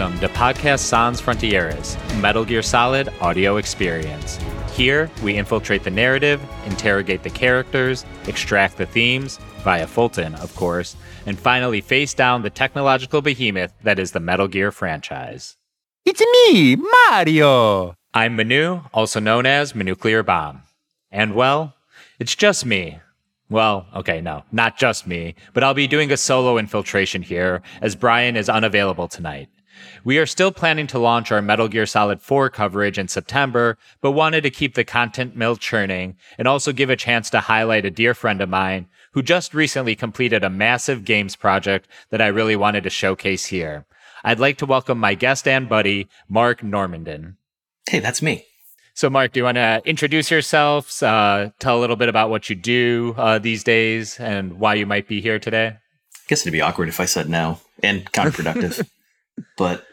Welcome to Podcast Sans Frontieres, Metal Gear Solid audio experience. Here, we infiltrate the narrative, interrogate the characters, extract the themes, via Fulton, of course, and finally face down the technological behemoth that is the Metal Gear franchise. It's me, Mario! I'm Manu, also known as Manuclear Bomb. And well, it's just me. Well, okay, no, not just me, but I'll be doing a solo infiltration here as Brian is unavailable tonight. We are still planning to launch our Metal Gear Solid 4 coverage in September, but wanted to keep the content mill churning and also give a chance to highlight a dear friend of mine who just recently completed a massive games project that I really wanted to showcase here. I'd like to welcome my guest and buddy, Mark Normandin. Hey, that's me. So, Mark, do you want to introduce yourselves, uh, tell a little bit about what you do uh, these days and why you might be here today? I guess it'd be awkward if I said no and counterproductive. but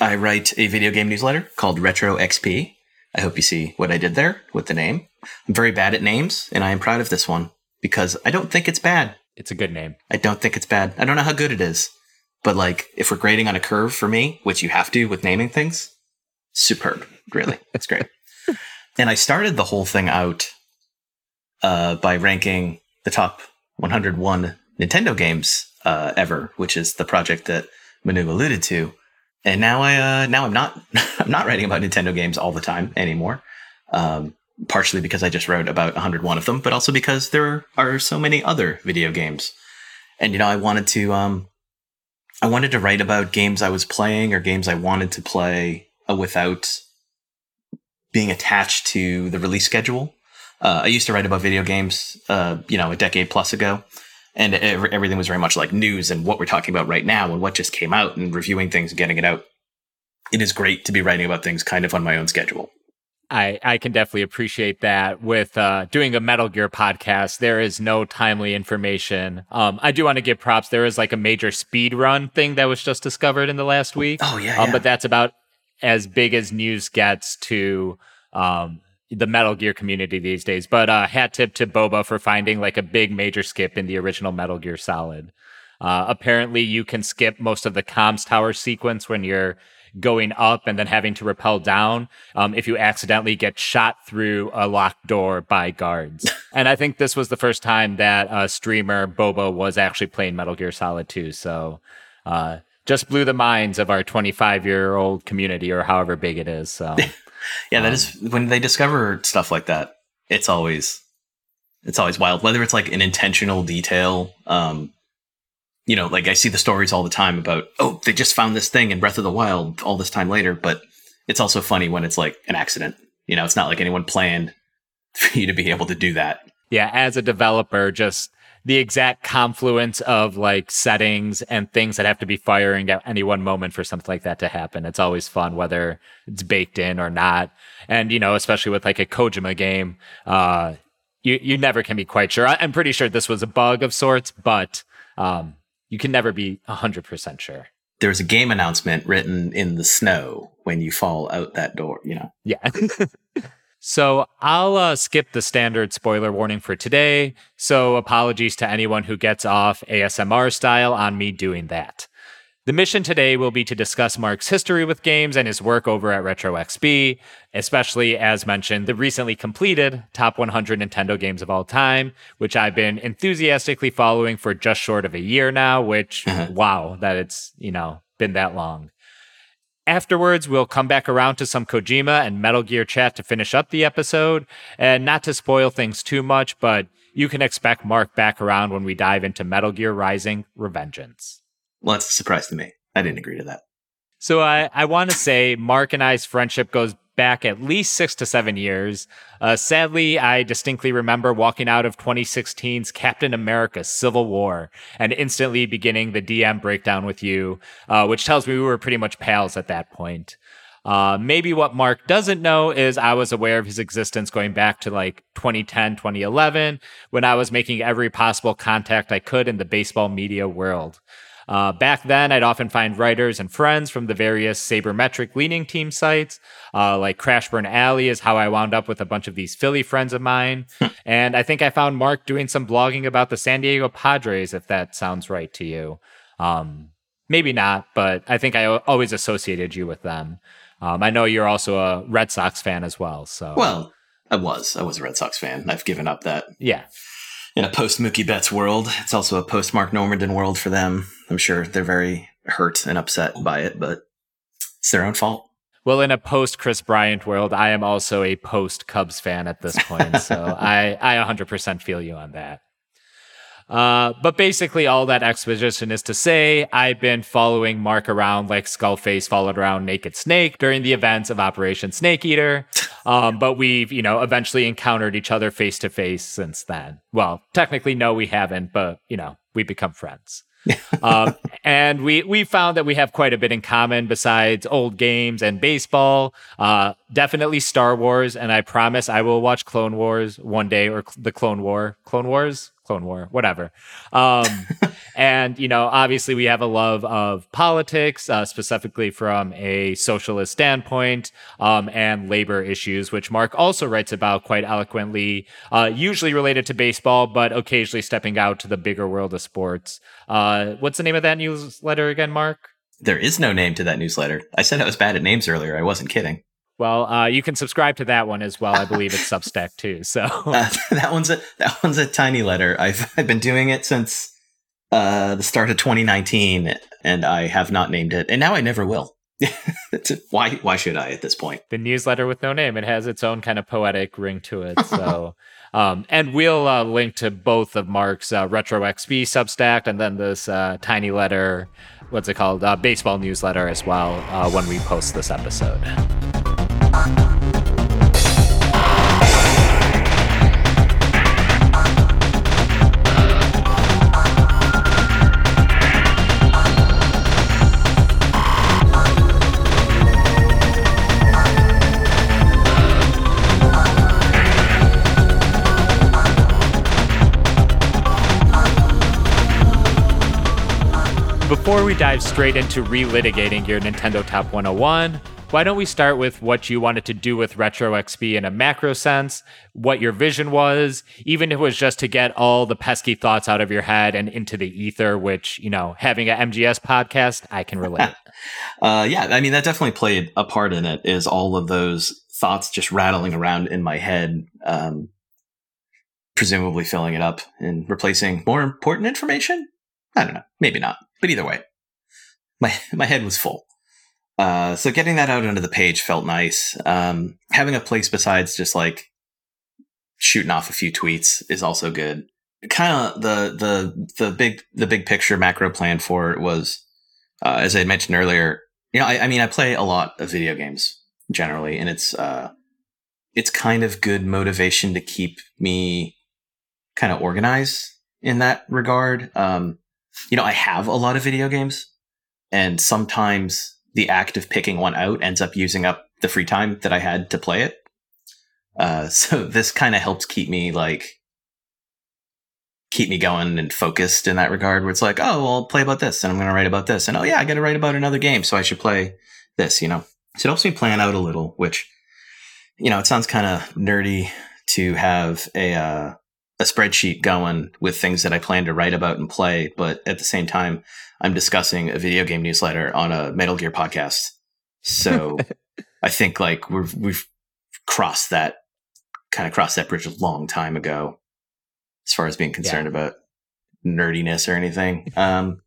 I write a video game newsletter called Retro XP. I hope you see what I did there with the name. I'm very bad at names, and I am proud of this one because I don't think it's bad. It's a good name. I don't think it's bad. I don't know how good it is. But like, if we're grading on a curve for me, which you have to with naming things, superb. Really, it's great. and I started the whole thing out uh, by ranking the top 101 Nintendo games uh, ever, which is the project that Manu alluded to. And now I uh, now I'm not I'm not writing about Nintendo games all the time anymore. Um, partially because I just wrote about 101 of them, but also because there are so many other video games. And you know, I wanted to um I wanted to write about games I was playing or games I wanted to play uh, without being attached to the release schedule. Uh, I used to write about video games, uh, you know, a decade plus ago, and everything was very much like news and what we're talking about right now and what just came out and reviewing things and getting it out. It is great to be writing about things kind of on my own schedule. I, I can definitely appreciate that with uh, doing a Metal Gear podcast. There is no timely information. Um, I do want to give props. There is like a major speed run thing that was just discovered in the last week. Oh yeah, um, yeah. but that's about as big as news gets to um, the Metal Gear community these days. But uh, hat tip to Boba for finding like a big major skip in the original Metal Gear Solid. Uh, apparently, you can skip most of the comms tower sequence when you're going up and then having to rappel down um, if you accidentally get shot through a locked door by guards. and I think this was the first time that uh, streamer Boba was actually playing Metal Gear Solid 2. So uh, just blew the minds of our 25 year old community or however big it is. So yeah, that um, is when they discover stuff like that. It's always it's always wild. Whether it's like an intentional detail, um, you know, like I see the stories all the time about, oh, they just found this thing in Breath of the Wild all this time later. But it's also funny when it's like an accident. You know, it's not like anyone planned for you to be able to do that. Yeah, as a developer, just the exact confluence of like settings and things that have to be firing at any one moment for something like that to happen. It's always fun, whether it's baked in or not. And, you know, especially with like a Kojima game, uh, you, you never can be quite sure. I, am pretty sure this was a bug of sorts, but, um, you can never be 100% sure. There's a game announcement written in the snow when you fall out that door, you know? Yeah. so I'll uh, skip the standard spoiler warning for today. So apologies to anyone who gets off ASMR style on me doing that. The mission today will be to discuss Mark's history with games and his work over at Retro XP, especially as mentioned, the recently completed top 100 Nintendo games of all time, which I've been enthusiastically following for just short of a year now, which, uh-huh. wow, that it's, you know, been that long. Afterwards, we'll come back around to some Kojima and Metal Gear chat to finish up the episode. And not to spoil things too much, but you can expect Mark back around when we dive into Metal Gear Rising Revengeance. Well, that's a surprise to me. I didn't agree to that. So I, I want to say Mark and I's friendship goes back at least six to seven years. Uh, sadly, I distinctly remember walking out of 2016's Captain America Civil War and instantly beginning the DM breakdown with you, uh, which tells me we were pretty much pals at that point. Uh, maybe what Mark doesn't know is I was aware of his existence going back to like 2010, 2011, when I was making every possible contact I could in the baseball media world. Uh, back then, I'd often find writers and friends from the various sabermetric leaning team sites, uh, like Crashburn Alley is how I wound up with a bunch of these Philly friends of mine. Hmm. and I think I found Mark doing some blogging about the San Diego Padres, if that sounds right to you. Um, maybe not, but I think I always associated you with them. Um, I know you're also a Red Sox fan as well. So well, I was. I was a Red Sox fan. I've given up that. Yeah. In a post Mookie Betts world, it's also a post Mark Normandin world for them. I'm sure they're very hurt and upset by it, but it's their own fault. Well, in a post Kris Bryant world, I am also a post Cubs fan at this point. so I, I 100% feel you on that. Uh, but basically, all that exposition is to say I've been following Mark around like Skullface followed around Naked Snake during the events of Operation Snake Eater. Um, but we've, you know, eventually encountered each other face to face since then. Well, technically, no, we haven't, but, you know, we've become friends. um, and we we found that we have quite a bit in common besides old games and baseball. Uh, definitely Star Wars, and I promise I will watch Clone Wars one day or the Clone War, Clone Wars, Clone War, whatever. Um, and, you know, obviously we have a love of politics, uh, specifically from a socialist standpoint, um, and labor issues, which Mark also writes about quite eloquently, uh, usually related to baseball, but occasionally stepping out to the bigger world of sports. Uh, what's the name of that newsletter again, Mark? There is no name to that newsletter. I said I was bad at names earlier. I wasn't kidding. Well, uh, you can subscribe to that one as well. I believe it's Substack too. So uh, that one's a that one's a tiny letter. I've I've been doing it since uh, the start of 2019, and I have not named it, and now I never will. why why should I at this point? The newsletter with no name. It has its own kind of poetic ring to it. So. Um, and we'll uh, link to both of Mark's uh, Retro XP Substack and then this uh, tiny letter, what's it called, uh, baseball newsletter as well uh, when we post this episode. Before we dive straight into relitigating your Nintendo Top 101, why don't we start with what you wanted to do with Retro XP in a macro sense, what your vision was, even if it was just to get all the pesky thoughts out of your head and into the ether, which, you know, having an MGS podcast, I can relate. uh, yeah, I mean, that definitely played a part in it, is all of those thoughts just rattling around in my head, um, presumably filling it up and replacing more important information. I don't know, maybe not, but either way, my my head was full. Uh, so getting that out onto the page felt nice. Um, having a place besides just like shooting off a few tweets is also good. Kind of the the the big the big picture macro plan for it was, uh, as I mentioned earlier. You know, I, I, mean, I play a lot of video games generally, and it's uh, it's kind of good motivation to keep me kind of organized in that regard. Um, you know, I have a lot of video games, and sometimes the act of picking one out ends up using up the free time that I had to play it. Uh, so this kind of helps keep me like keep me going and focused in that regard. Where it's like, oh, well, I'll play about this, and I'm going to write about this, and oh yeah, I got to write about another game, so I should play this. You know, so it helps me plan out a little. Which, you know, it sounds kind of nerdy to have a uh, a spreadsheet going with things that I plan to write about and play, but at the same time, I'm discussing a video game newsletter on a Metal Gear podcast. So I think like we've we've crossed that kind of crossed that bridge a long time ago as far as being concerned yeah. about nerdiness or anything. Um,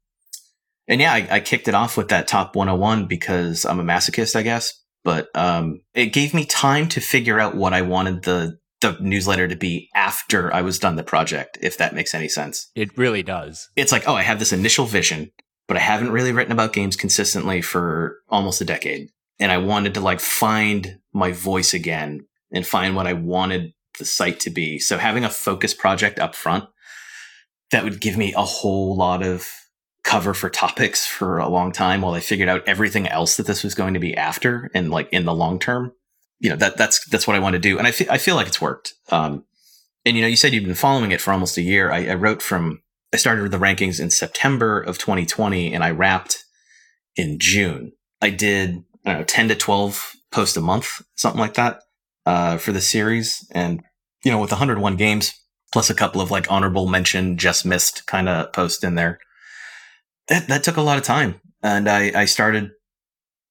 and yeah, I, I, kicked it off with that top 101 because I'm a masochist, I guess. But um, it gave me time to figure out what I wanted the the newsletter to be after I was done the project, if that makes any sense. It really does. It's like, oh, I have this initial vision, but I haven't really written about games consistently for almost a decade. And I wanted to like find my voice again and find what I wanted the site to be. So having a focus project up front that would give me a whole lot of cover for topics for a long time while I figured out everything else that this was going to be after and like in the long term you know that that's that's what I want to do, and I feel I feel like it's worked. Um, and you know, you said you've been following it for almost a year. I, I wrote from I started the rankings in September of 2020, and I wrapped in June. I did I don't know 10 to 12 posts a month, something like that, uh, for the series, and you know, with 101 games plus a couple of like honorable mention, just missed kind of posts in there. that, that took a lot of time, and I I started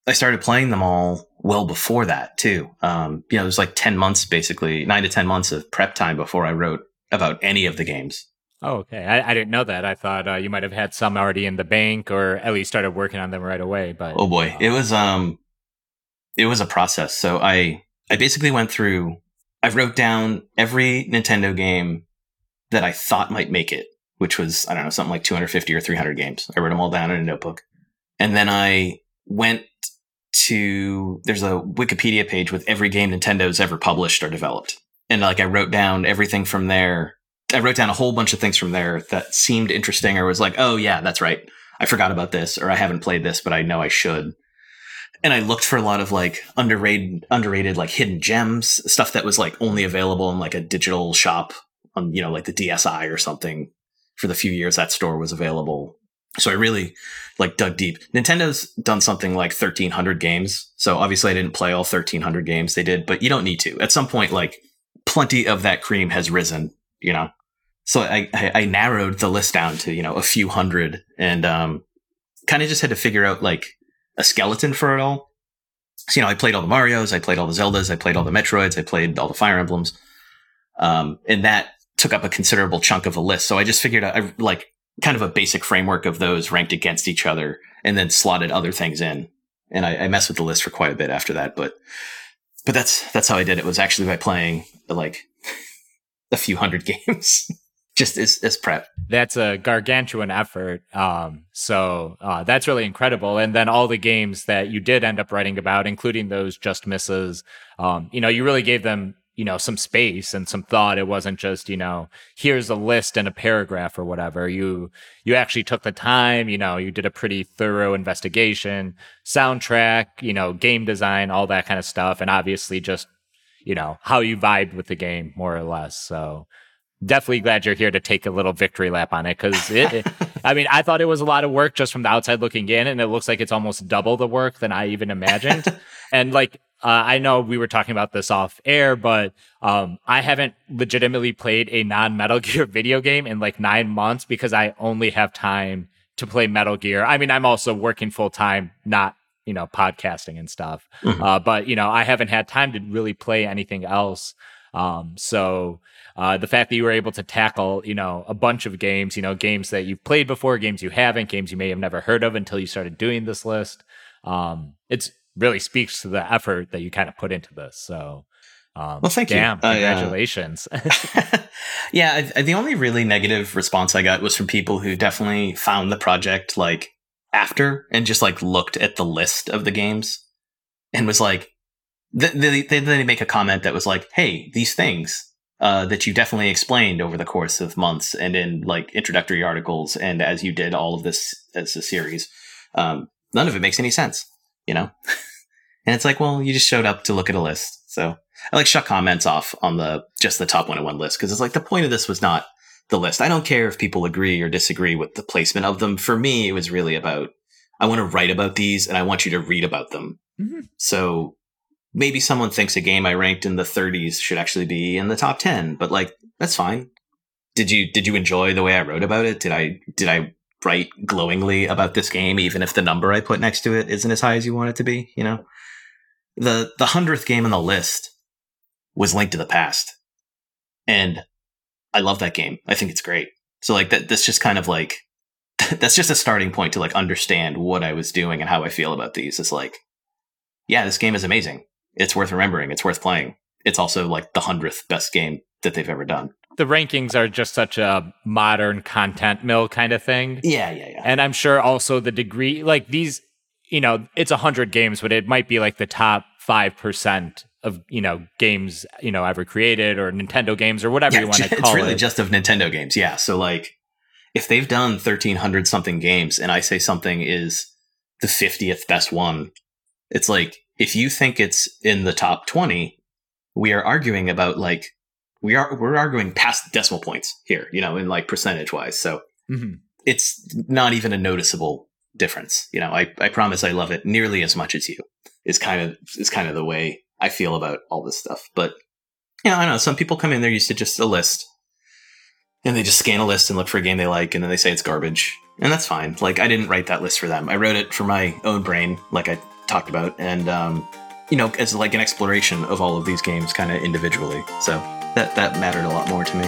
I started playing them all well before that too. Um, you know, it was like ten months, basically nine to ten months of prep time before I wrote about any of the games. Oh, okay. I, I didn't know that. I thought uh, you might have had some already in the bank, or at least started working on them right away. But oh boy, uh, it was um, it was a process. So I I basically went through. I wrote down every Nintendo game that I thought might make it, which was I don't know something like 250 or 300 games. I wrote them all down in a notebook, and then I went to there's a Wikipedia page with every game Nintendo's ever published or developed. And like I wrote down everything from there. I wrote down a whole bunch of things from there that seemed interesting or was like, oh yeah, that's right. I forgot about this or I haven't played this, but I know I should. And I looked for a lot of like underrated underrated like hidden gems, stuff that was like only available in like a digital shop on, you know, like the DSi or something for the few years that store was available. So I really like dug deep. Nintendo's done something like 1300 games. So obviously I didn't play all 1300 games they did, but you don't need to. At some point, like plenty of that cream has risen, you know? So I, I, I narrowed the list down to, you know, a few hundred and, um, kind of just had to figure out like a skeleton for it all. So, you know, I played all the Marios, I played all the Zeldas, I played all the Metroids, I played all the Fire Emblems. Um, and that took up a considerable chunk of a list. So I just figured out, I like kind of a basic framework of those ranked against each other and then slotted other things in. And I, I messed with the list for quite a bit after that, but but that's that's how I did it was actually by playing like a few hundred games just as, as prep. That's a gargantuan effort. Um, so uh, that's really incredible. And then all the games that you did end up writing about, including those just misses, um, you know, you really gave them you know some space and some thought. It wasn't just you know here's a list and a paragraph or whatever. You you actually took the time you know you did a pretty thorough investigation soundtrack you know game design all that kind of stuff and obviously just you know how you vibed with the game more or less. So definitely glad you're here to take a little victory lap on it because it, it, I mean, I thought it was a lot of work just from the outside looking in, and it looks like it's almost double the work than I even imagined. and like, uh, I know we were talking about this off air, but um, I haven't legitimately played a non Metal Gear video game in like nine months because I only have time to play Metal Gear. I mean, I'm also working full time, not you know podcasting and stuff. Mm-hmm. Uh, but you know, I haven't had time to really play anything else. Um, so uh, the fact that you were able to tackle, you know, a bunch of games, you know, games that you've played before, games you haven't, games you may have never heard of until you started doing this list. Um, it's really speaks to the effort that you kind of put into this. So, um, well, thank damn, you. Congratulations. Uh, yeah, yeah I, the only really negative response I got was from people who definitely found the project like after and just like looked at the list of the games and was like, they, they, they make a comment that was like, "Hey, these things uh, that you definitely explained over the course of months and in like introductory articles and as you did all of this as a series, um, none of it makes any sense, you know." and it's like, well, you just showed up to look at a list, so I like shut comments off on the just the top one in one list because it's like the point of this was not the list. I don't care if people agree or disagree with the placement of them. For me, it was really about I want to write about these and I want you to read about them. Mm-hmm. So maybe someone thinks a game I ranked in the 30s should actually be in the top 10, but like that's fine. Did you did you enjoy the way I wrote about it? Did I did I write glowingly about this game even if the number I put next to it isn't as high as you want it to be, you know? The the 100th game on the list was Link to the Past. And I love that game. I think it's great. So like that that's just kind of like that's just a starting point to like understand what I was doing and how I feel about these. It's like, yeah, this game is amazing. It's worth remembering. It's worth playing. It's also like the hundredth best game that they've ever done. The rankings are just such a modern content mill kind of thing. Yeah, yeah, yeah. And I'm sure also the degree, like these, you know, it's a hundred games, but it might be like the top five percent of you know games you know ever created or Nintendo games or whatever yeah, you want to call it. It's really just of Nintendo games. Yeah. So like if they've done 1300 something games and I say something is the 50th best one, it's like, if you think it's in the top 20, we are arguing about like, we are, we're arguing past decimal points here, you know, in like percentage wise. So mm-hmm. it's not even a noticeable difference. You know, I, I promise I love it nearly as much as you is kind of, is kind of the way I feel about all this stuff. But, you know, I know some people come in, they're used to just a list and they just scan a list and look for a game they like, and then they say it's garbage. and that's fine. Like I didn't write that list for them. I wrote it for my own brain, like I talked about, and um, you know, as like an exploration of all of these games, kind of individually. So that that mattered a lot more to me.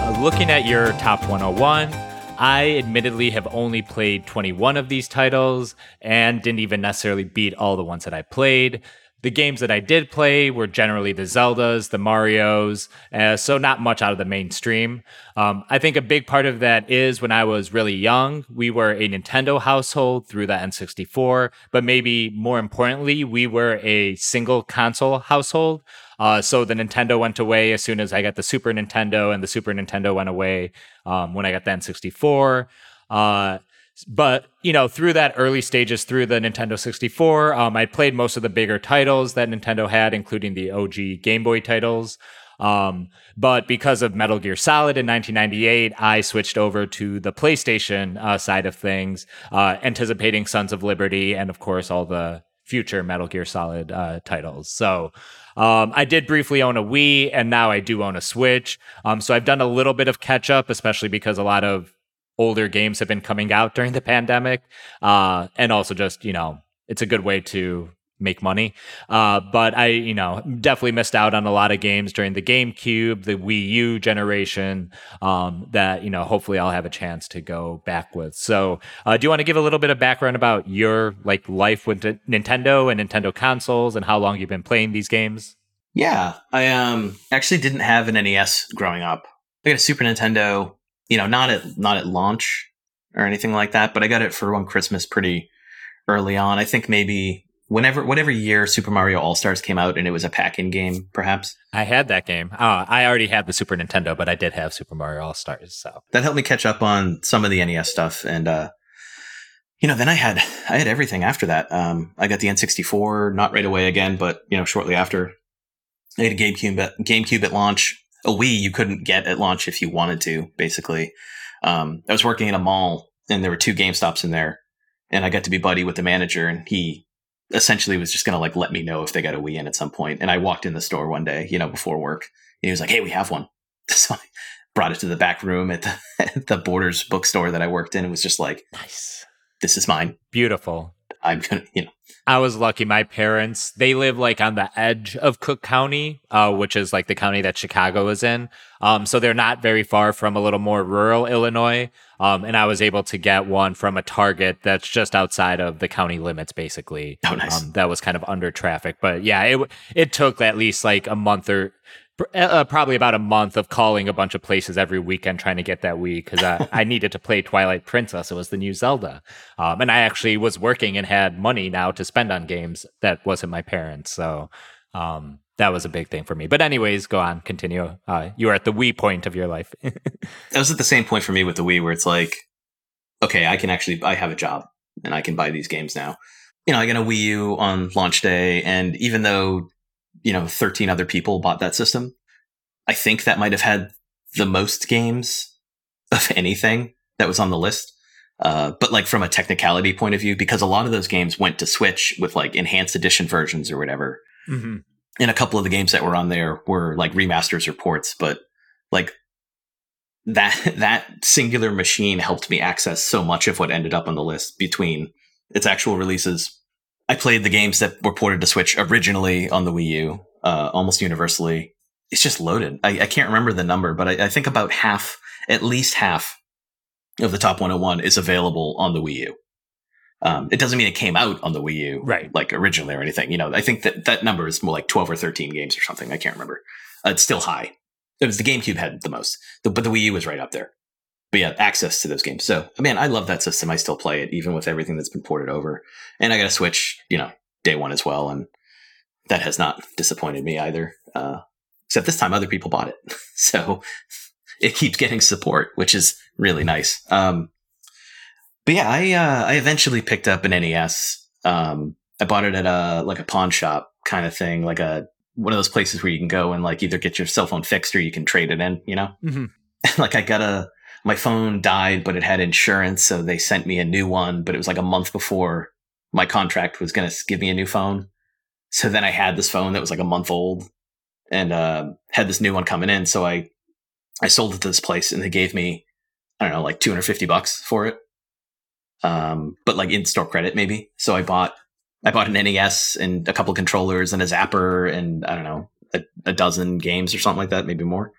Uh, looking at your top 101, I admittedly have only played 21 of these titles and didn't even necessarily beat all the ones that I played. The games that I did play were generally the Zeldas, the Marios, uh, so not much out of the mainstream. Um, I think a big part of that is when I was really young, we were a Nintendo household through the N64, but maybe more importantly, we were a single console household. Uh, so the Nintendo went away as soon as I got the Super Nintendo, and the Super Nintendo went away um, when I got the N64. Uh, but you know through that early stages through the nintendo 64 um, i played most of the bigger titles that nintendo had including the og game boy titles um, but because of metal gear solid in 1998 i switched over to the playstation uh, side of things uh, anticipating sons of liberty and of course all the future metal gear solid uh, titles so um, I did briefly own a Wii, and now I do own a Switch. Um, so I've done a little bit of catch up, especially because a lot of older games have been coming out during the pandemic. Uh, and also just, you know, it's a good way to make money. Uh, but I, you know, definitely missed out on a lot of games during the GameCube, the Wii U generation um, that, you know, hopefully I'll have a chance to go back with. So, uh, do you want to give a little bit of background about your like life with Nintendo and Nintendo consoles and how long you've been playing these games? Yeah, I um actually didn't have an NES growing up. I got a Super Nintendo you know, not at not at launch or anything like that, but I got it for one Christmas pretty early on. I think maybe whenever whatever year Super Mario All Stars came out and it was a pack-in game, perhaps. I had that game. Oh, I already had the Super Nintendo, but I did have Super Mario All Stars. So that helped me catch up on some of the NES stuff, and uh, you know, then I had I had everything after that. Um, I got the N64, not right away again, but you know, shortly after. I had a GameCube at, GameCube at launch a Wii you couldn't get at launch if you wanted to, basically. Um, I was working in a mall and there were two Game Stops in there and I got to be buddy with the manager and he essentially was just going to like let me know if they got a Wii in at some point. And I walked in the store one day, you know, before work and he was like, Hey, we have one. So I brought it to the back room at the, at the Borders bookstore that I worked in. It was just like, nice. This is mine. Beautiful. I'm gonna, you know. I was lucky. My parents, they live like on the edge of Cook County, uh, which is like the county that Chicago is in. Um, so they're not very far from a little more rural Illinois. Um, and I was able to get one from a Target that's just outside of the county limits, basically. Oh, nice. Um, that was kind of under traffic, but yeah, it it took at least like a month or uh, uh, probably about a month of calling a bunch of places every weekend trying to get that Wii because I, I, needed to play Twilight Princess. It was the new Zelda. Um, and I actually was working and had money now to spend on games that wasn't my parents. So um, that was a big thing for me. But, anyways, go on, continue. Uh, you are at the Wii point of your life. that was at the same point for me with the Wii where it's like, okay, I can actually, I have a job and I can buy these games now. You know, I got a Wii U on launch day. And even though you know, 13 other people bought that system. I think that might have had the most games of anything that was on the list. Uh, but like from a technicality point of view, because a lot of those games went to Switch with like enhanced edition versions or whatever. Mm-hmm. And a couple of the games that were on there were like remasters or ports, but like that that singular machine helped me access so much of what ended up on the list between its actual releases I played the games that were ported to Switch originally on the Wii U, uh, almost universally. It's just loaded. I, I can't remember the number, but I, I, think about half, at least half of the top 101 is available on the Wii U. Um, it doesn't mean it came out on the Wii U, right? Like originally or anything. You know, I think that that number is more like 12 or 13 games or something. I can't remember. Uh, it's still high. It was the GameCube had the most, but the Wii U was right up there but yeah, access to those games. So, man, I love that system. I still play it, even with everything that's been ported over. And I got a Switch, you know, day one as well, and that has not disappointed me either. Uh, except this time, other people bought it, so it keeps getting support, which is really nice. Um, but yeah, I uh, I eventually picked up an NES. Um, I bought it at a like a pawn shop kind of thing, like a one of those places where you can go and like either get your cell phone fixed or you can trade it in, you know? Mhm. like I got a my phone died, but it had insurance, so they sent me a new one, but it was like a month before my contract was gonna give me a new phone. So then I had this phone that was like a month old and uh, had this new one coming in. So I I sold it to this place and they gave me, I don't know, like 250 bucks for it. Um, but like in store credit maybe. So I bought I bought an NES and a couple controllers and a zapper and I don't know, a, a dozen games or something like that, maybe more,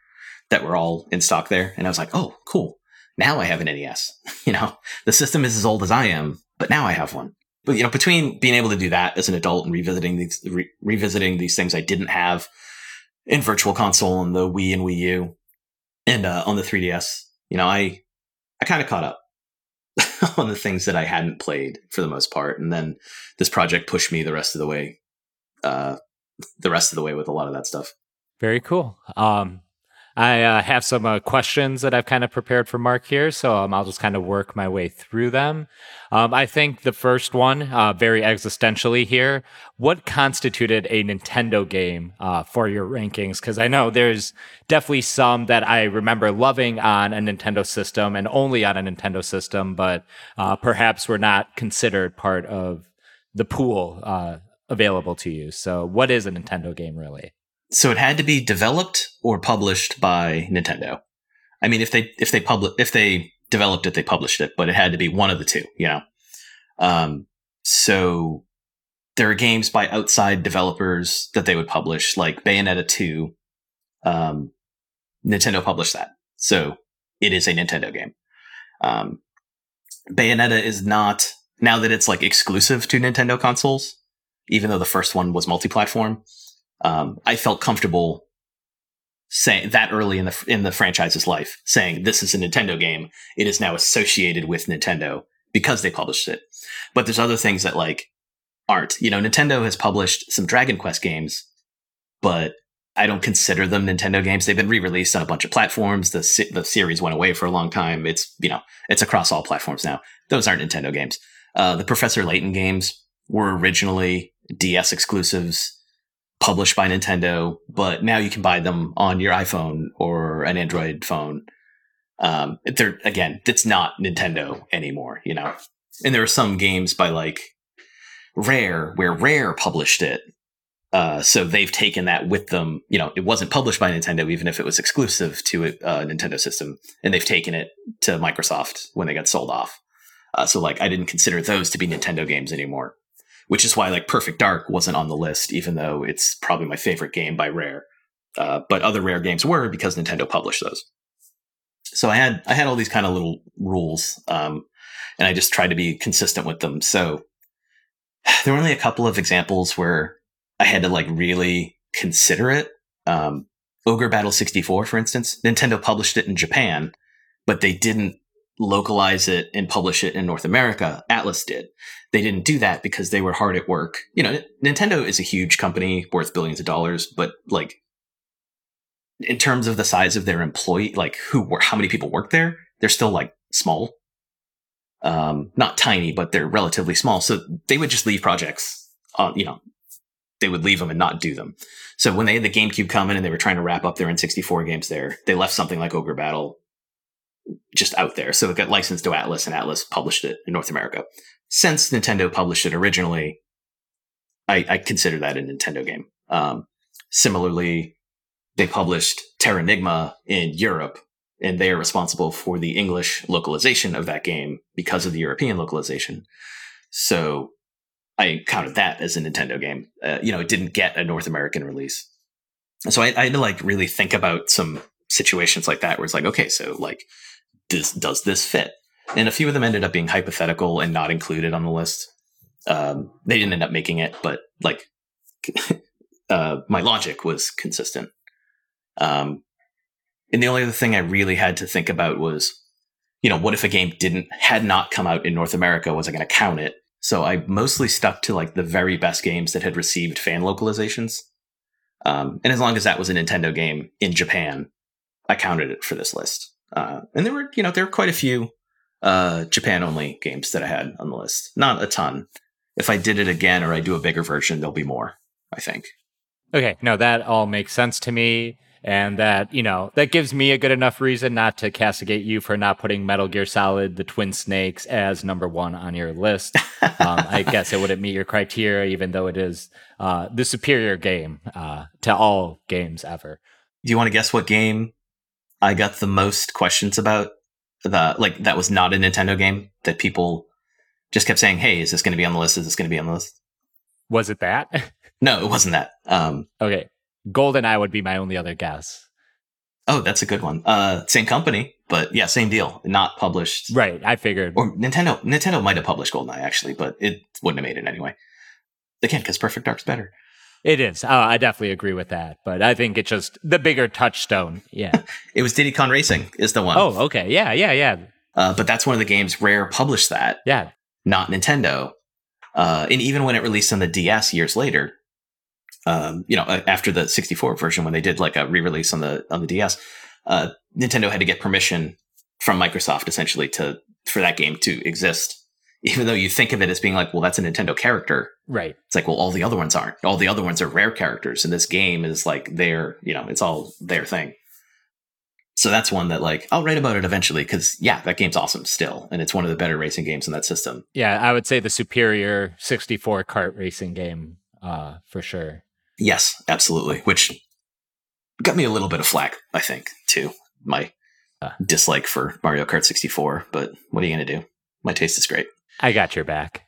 that were all in stock there. And I was like, oh, cool. Now I have an NES. you know, the system is as old as I am, but now I have one. But you know, between being able to do that as an adult and revisiting these re- revisiting these things I didn't have in Virtual Console and the Wii and Wii U and uh, on the 3DS, you know, I I kind of caught up on the things that I hadn't played for the most part, and then this project pushed me the rest of the way, uh, the rest of the way with a lot of that stuff. Very cool. Um, I uh, have some uh, questions that I've kind of prepared for Mark here, so um, I'll just kind of work my way through them. Um, I think the first one, uh, very existentially here, what constituted a Nintendo game uh, for your rankings? Because I know there's definitely some that I remember loving on a Nintendo system and only on a Nintendo system, but uh, perhaps were not considered part of the pool uh, available to you. So, what is a Nintendo game really? So it had to be developed or published by Nintendo. I mean, if they if they public if they developed it, they published it, but it had to be one of the two. You know, um, so there are games by outside developers that they would publish, like Bayonetta two. Um, Nintendo published that, so it is a Nintendo game. Um, Bayonetta is not now that it's like exclusive to Nintendo consoles, even though the first one was multi-platform um, I felt comfortable saying that early in the in the franchise's life, saying this is a Nintendo game. It is now associated with Nintendo because they published it. But there's other things that like aren't. You know, Nintendo has published some Dragon Quest games, but I don't consider them Nintendo games. They've been re-released on a bunch of platforms. The the series went away for a long time. It's you know it's across all platforms now. Those aren't Nintendo games. Uh, the Professor Layton games were originally DS exclusives published by Nintendo, but now you can buy them on your iPhone or an Android phone. Um, they're again, it's not Nintendo anymore, you know. And there are some games by like Rare where Rare published it. Uh, so they've taken that with them. You know, it wasn't published by Nintendo, even if it was exclusive to a uh, Nintendo system, and they've taken it to Microsoft when they got sold off. Uh, so, like, I didn't consider those to be Nintendo games anymore which is why like Perfect Dark wasn't on the list, even though it's probably my favorite game by Rare. Uh, but other Rare games were because Nintendo published those. So I had I had all these kind of little rules, um, and I just tried to be consistent with them. So there were only a couple of examples where I had to like really consider it. Um, Ogre Battle 64, for instance, Nintendo published it in Japan, but they didn't localize it and publish it in North America. Atlus did. They didn't do that because they were hard at work. You know, Nintendo is a huge company worth billions of dollars, but like in terms of the size of their employee, like who were how many people work there, they're still like small. Um, not tiny, but they're relatively small. So they would just leave projects on, you know, they would leave them and not do them. So when they had the GameCube coming and they were trying to wrap up their N64 games there, they left something like Ogre Battle just out there. So it got licensed to Atlus, and Atlus published it in North America. Since Nintendo published it originally, I, I consider that a Nintendo game. Um, similarly, they published Terranigma in Europe, and they are responsible for the English localization of that game because of the European localization. So I counted that as a Nintendo game. Uh, you know, it didn't get a North American release. So I, I had to like really think about some situations like that where it's like, okay, so like does does this fit? And a few of them ended up being hypothetical and not included on the list. Um, they didn't end up making it, but like uh, my logic was consistent. Um, and the only other thing I really had to think about was, you know, what if a game didn't had not come out in North America? Was I going to count it? So I mostly stuck to like the very best games that had received fan localizations. Um, and as long as that was a Nintendo game in Japan, I counted it for this list. Uh, and there were, you know, there were quite a few uh, Japan only games that I had on the list. Not a ton. If I did it again or I do a bigger version, there'll be more. I think. Okay, no, that all makes sense to me. And that, you know, that gives me a good enough reason not to castigate you for not putting Metal Gear Solid, the Twin Snakes, as number one on your list. um, I guess it wouldn't meet your criteria, even though it is uh, the superior game uh, to all games ever. Do you want to guess what game I got the most questions about? The like that was not a Nintendo game that people just kept saying, "Hey, is this going to be on the list? Is this going to be on the list?" Was it that? No, it wasn't that. Um, okay, GoldenEye would be my only other guess. oh, that's a good one. Uh, same company, but yeah, same deal. Not published. Right, I figured. Or Nintendo. Nintendo might have published GoldenEye actually, but it wouldn't have made it anyway. Again, because Perfect Dark's better. It is. Uh, I definitely agree with that. But I think it's just the bigger touchstone. Yeah. It was Diddy Kong Racing is the one. oh, okay. Yeah, yeah, yeah. Uh, but that's one of the games Rare published that, Yeah. not Nintendo. Uh, and even when it released on the DS years later, um, you know, after the 64 version, when they did like a re-release on the on the DS, uh, Nintendo had to get permission from Microsoft essentially to for that game to exist. Even though you think of it as being like, well, that's a Nintendo character. Right. It's like, well, all the other ones aren't. All the other ones are rare characters, and this game is like their, you know, it's all their thing. So that's one that like I'll write about it eventually because yeah, that game's awesome still, and it's one of the better racing games in that system. Yeah, I would say the superior 64 kart racing game uh, for sure. Yes, absolutely. Which got me a little bit of flack, I think, too. My Uh. dislike for Mario Kart 64, but what are you going to do? My taste is great. I got your back.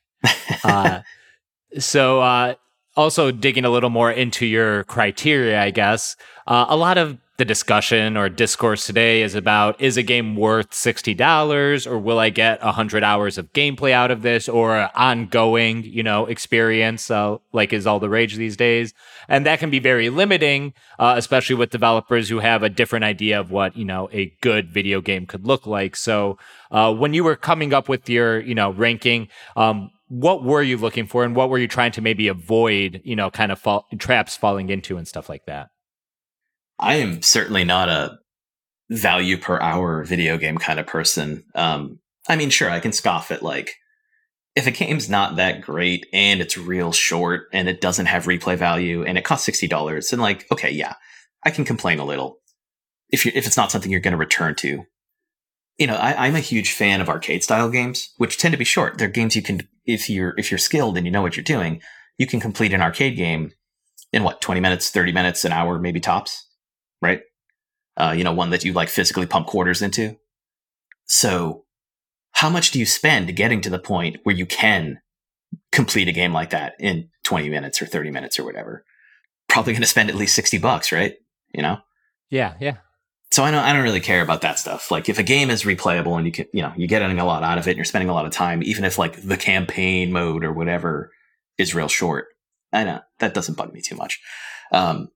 Uh, so, uh, also digging a little more into your criteria, I guess, uh, a lot of the discussion or discourse today is about is a game worth $60 or will I get 100 hours of gameplay out of this or ongoing, you know, experience uh, like is all the rage these days. And that can be very limiting, uh, especially with developers who have a different idea of what, you know, a good video game could look like. So, uh, when you were coming up with your, you know, ranking, um, what were you looking for and what were you trying to maybe avoid, you know, kind of fall, traps falling into and stuff like that? I am certainly not a value per hour video game kind of person. Um, I mean, sure, I can scoff at like if a game's not that great and it's real short and it doesn't have replay value and it costs sixty dollars, and like, okay, yeah, I can complain a little if you if it's not something you're going to return to. You know, I, I'm a huge fan of arcade style games, which tend to be short. They're games you can, if you're if you're skilled and you know what you're doing, you can complete an arcade game in what twenty minutes, thirty minutes, an hour, maybe tops, right? Uh, you know, one that you like physically pump quarters into. So, how much do you spend getting to the point where you can complete a game like that in 20 minutes or 30 minutes or whatever? Probably going to spend at least 60 bucks, right? You know? Yeah, yeah. So I don't, I don't really care about that stuff. Like if a game is replayable and you can, you know, you're getting a lot out of it and you're spending a lot of time, even if like the campaign mode or whatever is real short, I know that doesn't bug me too much. Um,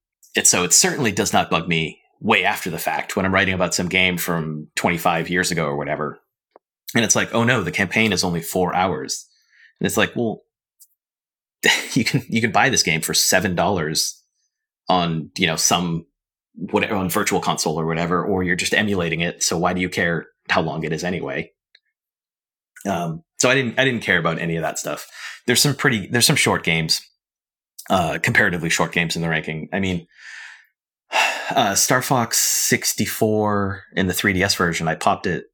so it certainly does not bug me way after the fact when I'm writing about some game from 25 years ago or whatever. And it's like, oh no, the campaign is only four hours. And it's like, well, you can, you can buy this game for $7 on, you know, some whatever on virtual console or whatever, or you're just emulating it. So why do you care how long it is anyway? Um, so I didn't I didn't care about any of that stuff. There's some pretty there's some short games, uh, comparatively short games in the ranking. I mean, uh, Star Fox 64 in the 3DS version, I popped it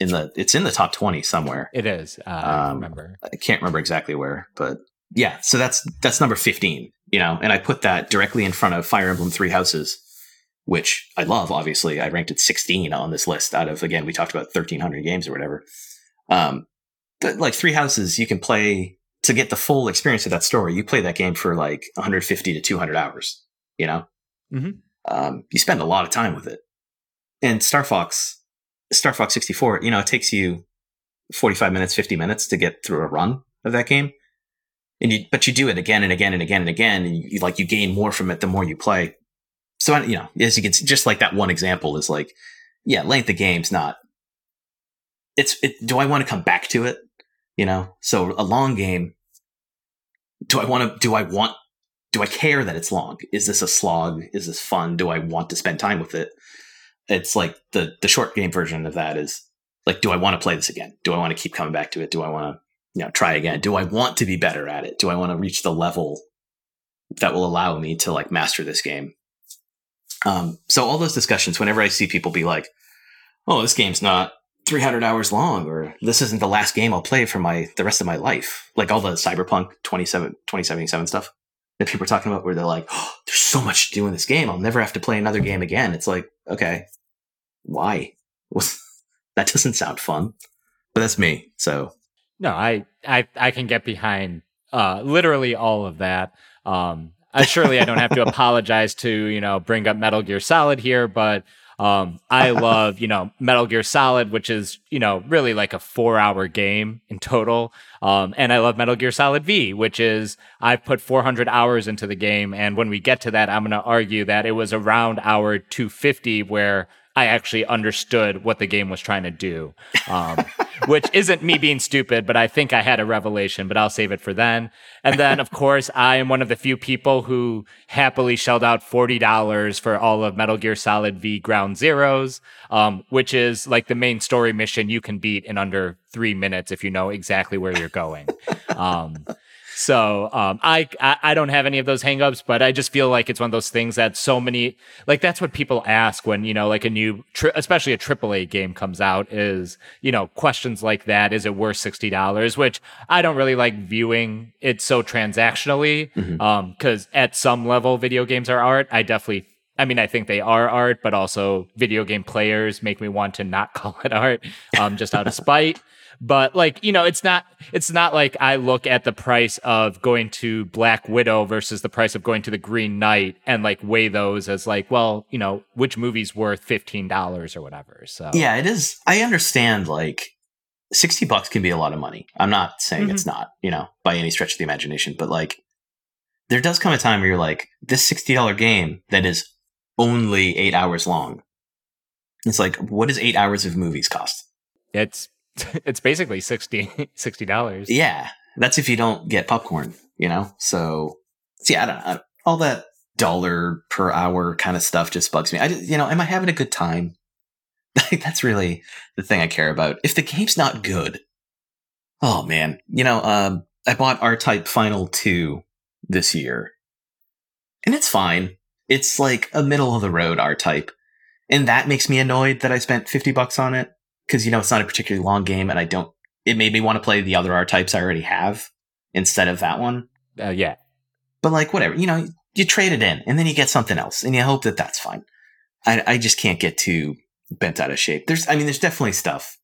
in the it's in the top 20 somewhere. It is. Uh, I Um, remember. I can't remember exactly where, but yeah. So that's that's number fifteen. You know, and I put that directly in front of Fire Emblem Three Houses, which I love. Obviously, I ranked it sixteen on this list out of again we talked about thirteen hundred games or whatever. Um, but like Three Houses, you can play to get the full experience of that story. You play that game for like 150 to 200 hours. You know, Mhm. um, you spend a lot of time with it. And Star Fox, Star Fox 64, you know, it takes you 45 minutes, 50 minutes to get through a run of that game. And you, but you do it again and again and again and again. And you, like, you gain more from it the more you play. So, you know, as you can see, just like that one example is like, yeah, length of game's not, it's, it, do I want to come back to it? You know, so a long game, do I want to, do I want, do I care that it's long? Is this a slog? Is this fun? Do I want to spend time with it? It's like the, the short game version of that is like, do I want to play this again? Do I want to keep coming back to it? Do I want to, you know, try again? Do I want to be better at it? Do I want to reach the level that will allow me to like master this game. Um, so all those discussions, whenever I see people be like, "Oh, this game's not 300 hours long," or "This isn't the last game I'll play for my the rest of my life," like all the Cyberpunk 27, 2077 stuff that people are talking about, where they're like, "Oh, there's so much to do in this game. I'll never have to play another game again." It's like, okay, why? that doesn't sound fun. But that's me. So no, I I I can get behind uh, literally all of that. Um, I, surely I don't have to apologize to you know bring up Metal Gear Solid here, but um, I love you know Metal Gear Solid, which is you know really like a four-hour game in total, um, and I love Metal Gear Solid V, which is I've put 400 hours into the game, and when we get to that, I'm going to argue that it was around hour 250 where I actually understood what the game was trying to do, um, which isn't me being stupid, but I think I had a revelation, but I'll save it for then. And then, of course, I am one of the few people who happily shelled out $40 for all of Metal Gear Solid V Ground Zeroes, um, which is like the main story mission you can beat in under three minutes if you know exactly where you're going. Um, so um, I, I, I don't have any of those hangups, but I just feel like it's one of those things that so many like that's what people ask when you know like a new tri- especially a AAA game comes out is you know questions like that is it worth sixty dollars? Which I don't really like viewing it so transactionally because mm-hmm. um, at some level video games are art. I definitely I mean, I think they are art, but also video game players make me want to not call it art, um, just out of spite. But like, you know, it's not it's not like I look at the price of going to Black Widow versus the price of going to the Green Knight and like weigh those as like, well, you know, which movie's worth fifteen dollars or whatever. So Yeah, it is I understand like 60 bucks can be a lot of money. I'm not saying mm-hmm. it's not, you know, by any stretch of the imagination, but like there does come a time where you're like, this $60 game that is only eight hours long. It's like, what does eight hours of movies cost? It's it's basically 60 dollars. Yeah, that's if you don't get popcorn, you know. So, see, I don't know. All that dollar per hour kind of stuff just bugs me. I, just, you know, am I having a good time? that's really the thing I care about. If the game's not good, oh man, you know, um, I bought R Type Final Two this year, and it's fine. It's like a middle of the road R Type, and that makes me annoyed that I spent fifty bucks on it because you know it's not a particularly long game, and I don't. It made me want to play the other R types I already have instead of that one. Uh, yeah, but like whatever, you know, you trade it in, and then you get something else, and you hope that that's fine. I, I just can't get too bent out of shape. There's, I mean, there's definitely stuff.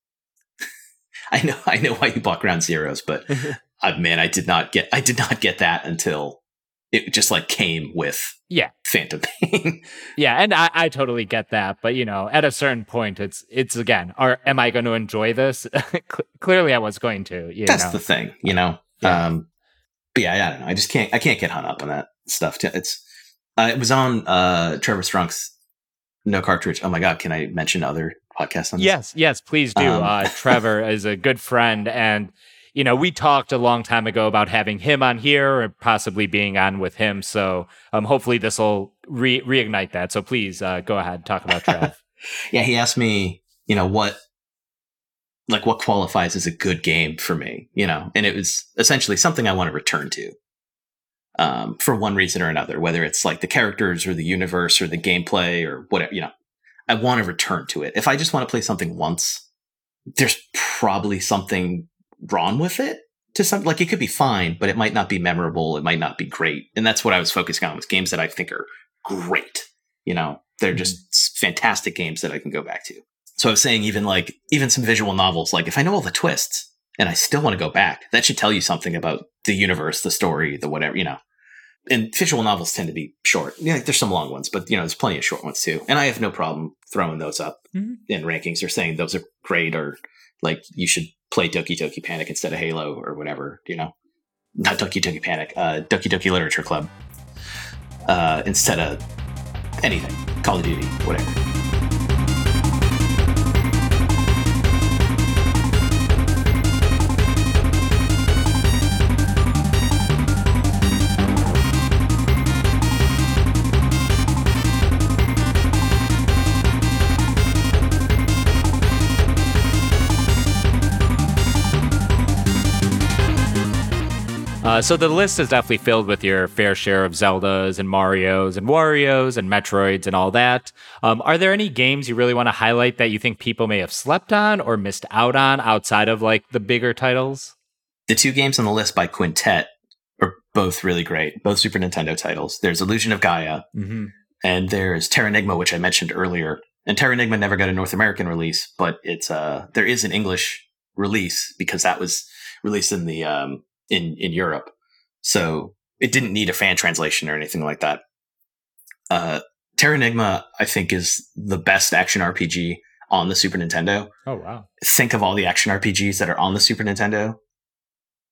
I know, I know why you bought Ground Zeroes, but uh, man, I did not get, I did not get that until it just like came with yeah phantom pain yeah and I, I totally get that but you know at a certain point it's it's again are am i going to enjoy this clearly i was going to that's know? the thing you know yeah. um but yeah i don't know i just can't i can't get hung up on that stuff it's uh, it was on uh trevor strunk's no cartridge oh my god can i mention other podcasts on this? yes yes please do um, uh trevor is a good friend and you know, we talked a long time ago about having him on here or possibly being on with him. So um, hopefully this will re- reignite that. So please uh, go ahead, and talk about Trev. yeah, he asked me, you know, what like what qualifies as a good game for me, you know, and it was essentially something I want to return to. Um, for one reason or another, whether it's like the characters or the universe or the gameplay or whatever, you know, I want to return to it. If I just want to play something once, there's probably something wrong with it to some like it could be fine, but it might not be memorable. It might not be great. And that's what I was focusing on with games that I think are great. You know, they're mm-hmm. just fantastic games that I can go back to. So I was saying even like even some visual novels, like if I know all the twists and I still want to go back, that should tell you something about the universe, the story, the whatever, you know. And visual novels tend to be short. Yeah, there's some long ones, but you know, there's plenty of short ones too. And I have no problem throwing those up mm-hmm. in rankings or saying those are great or like you should play Doki Doki Panic instead of Halo or whatever, you know, not Doki Doki Panic, uh, Doki Doki Literature Club uh, instead of anything, Call of Duty, whatever. Uh, so the list is definitely filled with your fair share of Zeldas and Mario's and Wario's and Metroids and all that. Um, are there any games you really want to highlight that you think people may have slept on or missed out on outside of like the bigger titles? The two games on the list by Quintet are both really great, both Super Nintendo titles. There's Illusion of Gaia, Mm-hmm. and there's Terranigma, which I mentioned earlier. And Terranigma never got a North American release, but it's uh there is an English release because that was released in the um in in Europe, so it didn't need a fan translation or anything like that. Uh, Terranigma, I think, is the best action RPG on the Super Nintendo. Oh wow. Think of all the action RPGs that are on the Super Nintendo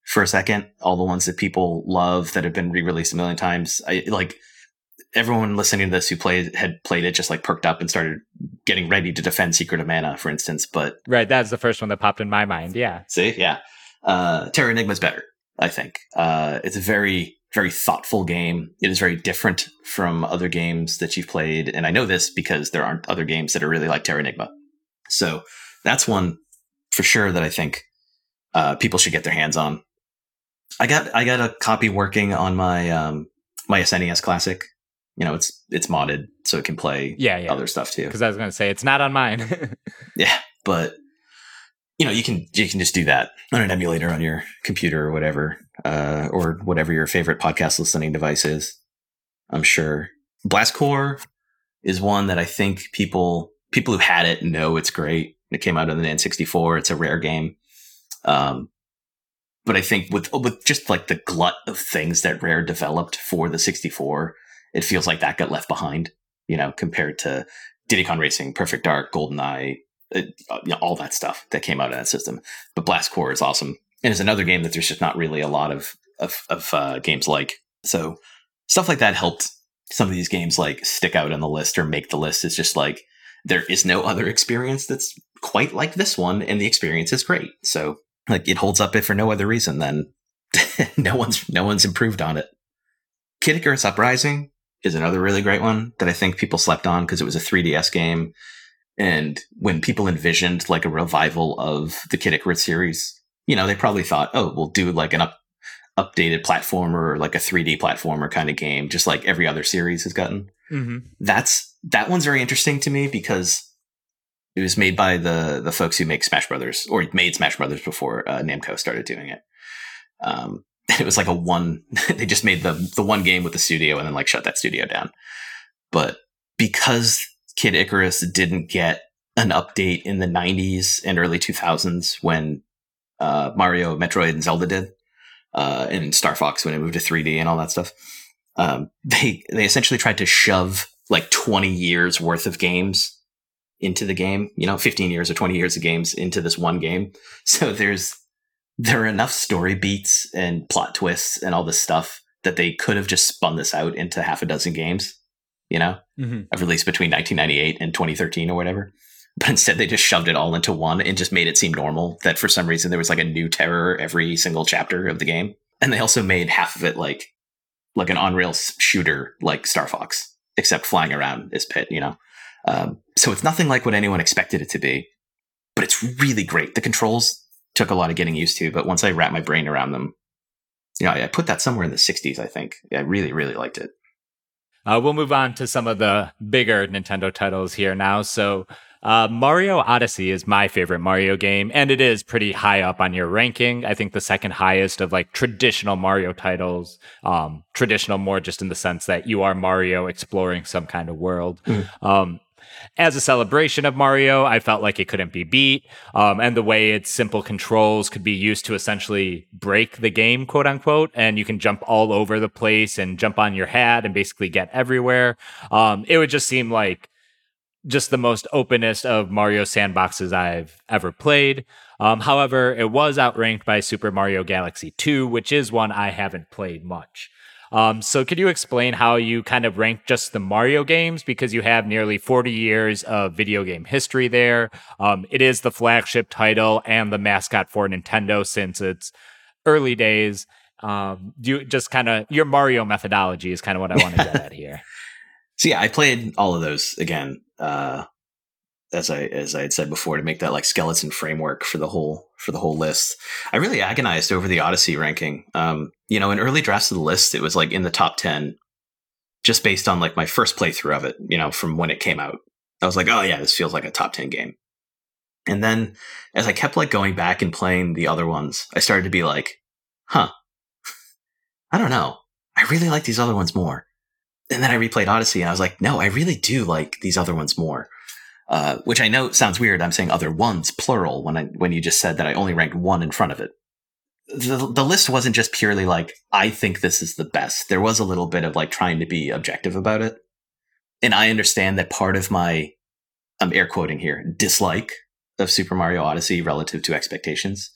for a second. All the ones that people love that have been re-released a million times. I like everyone listening to this who played had played it just like perked up and started getting ready to defend Secret of Mana, for instance. But Right, that's the first one that popped in my mind. Yeah. see, yeah, uh, Terranigma's better. I think uh, it's a very very thoughtful game. It is very different from other games that you've played, and I know this because there aren't other games that are really like Terranigma. So that's one for sure that I think uh, people should get their hands on. I got I got a copy working on my um, my SNES Classic. You know, it's it's modded so it can play Yeah, yeah. other stuff too. Because I was going to say it's not on mine. Yeah, but you know, you can you can just do that on an emulator on your computer or whatever, uh, or whatever your favorite podcast listening device is. I'm sure Blast Corps is one that I think people people who had it know it's great. It came out on the N64. It's a rare game. Um, but I think with with just like the glut of things that Rare developed for the 64, it feels like that got left behind. You know, compared to Diddy Kong Racing, Perfect Dark, GoldenEye, uh, you know, all that stuff that came out of that system. But Blast Corps is awesome, and it's another game that there's just not really a lot of of, of uh, games like. So stuff like that helped some of these games like stick out on the list or make the list. It's just like there is no other experience that's quite like this one, and the experience is great. So like it holds up if for no other reason than no one's no one's improved on it. Kid Icarus Uprising is another really great one that I think people slept on because it was a 3DS game. And when people envisioned like a revival of the Kid Icarus series, you know, they probably thought, oh, we'll do like an up, updated platformer or like a 3D platformer kind of game, just like every other series has gotten. mm-hmm. That's that one's very interesting to me because it was made by the the folks who make Smash Brothers or made Smash Brothers before uh, Namco started doing it. Um, it was like a one. they just made the the one game with the studio and then like shut that studio down. But because Kid Icarus didn't get an update in the 90s and early 2000s when uh, Mario, Metroid, and Zelda did, uh, and Star Fox when it moved to 3D and all that stuff, um, they they essentially tried to shove like 20 years worth of games into the game. You know, 15 years or 20 years of games into this one game. So there's there are enough story beats and plot twists and all this stuff that they could have just spun this out into half a dozen games. You know, Mm-hmm. of release between 1998 and 2013 or whatever. But instead, they just shoved it all into one and just made it seem normal that for some reason there was like a new terror every single chapter of the game. And they also made half of it like like an on rails shooter like Star Fox, except flying around this pit, you know. Um, so it's nothing like what anyone expected it to be, but it's really great. The controls took a lot of getting used to, but once I wrapped my brain around them, you know, I, I put that somewhere in the 60s. I think I really, really liked it. Uh, we'll move on to some of the bigger Nintendo titles here now. So, uh, Mario Odyssey is my favorite Mario game, and it is pretty high up on your ranking. I think the second highest of like traditional Mario titles. Um, traditional more just in the sense that you are Mario exploring some kind of world. Um, as a celebration of Mario, I felt like it couldn't be beat. Um, and the way its simple controls could be used to essentially break the game, quote unquote. And you can jump all over the place and jump on your hat and basically get everywhere. Um, it would just seem like just the most openest of Mario sandboxes I've ever played. Um, however, it was outranked by Super Mario Galaxy 2, which is one I haven't played much. Um, so, could you explain how you kind of rank just the Mario games because you have nearly 40 years of video game history there? Um, it is the flagship title and the mascot for Nintendo since its early days. Um, do you just kind of your Mario methodology is kind of what I want to get at here. So yeah, I played all of those again. Uh, as I as I had said before, to make that like skeleton framework for the whole for the whole list. I really agonized over the Odyssey ranking. Um, you know, in early drafts of the list, it was like in the top ten, just based on like my first playthrough of it. You know, from when it came out, I was like, oh yeah, this feels like a top ten game. And then as I kept like going back and playing the other ones, I started to be like, huh, I don't know. I really like these other ones more. And then I replayed Odyssey and I was like, no, I really do like these other ones more. Uh, which I know sounds weird. I'm saying other ones, plural, when I when you just said that I only ranked one in front of it. The, the list wasn't just purely like I think this is the best. There was a little bit of like trying to be objective about it, and I understand that part of my I'm air quoting here dislike of Super Mario Odyssey relative to expectations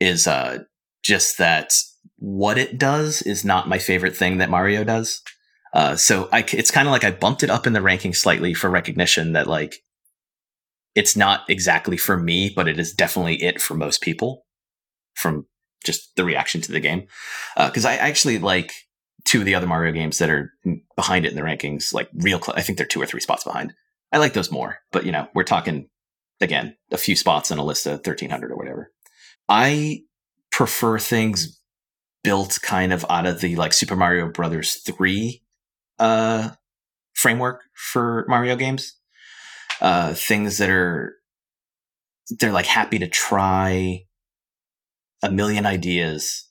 is uh, just that what it does is not my favorite thing that Mario does. Uh, so I, it's kind of like I bumped it up in the ranking slightly for recognition that like it's not exactly for me, but it is definitely it for most people from just the reaction to the game. Because uh, I actually like two of the other Mario games that are behind it in the rankings, like real. close. I think they're two or three spots behind. I like those more, but you know, we're talking again a few spots in a list of thirteen hundred or whatever. I prefer things built kind of out of the like Super Mario Brothers three uh, framework for Mario games uh, things that are they're like happy to try a million ideas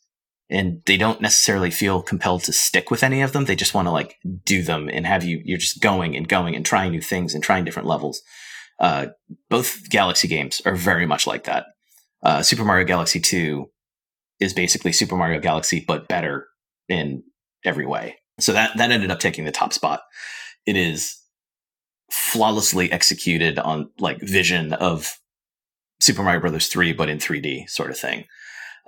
and they don't necessarily feel compelled to stick with any of them. They just want to like do them and have you you're just going and going and trying new things and trying different levels. Uh, both galaxy games are very much like that. Uh, super mario galaxy 2 is basically super mario galaxy but better in every way. So that that ended up taking the top spot. It is flawlessly executed on like vision of Super Mario Brothers 3, but in 3D sort of thing.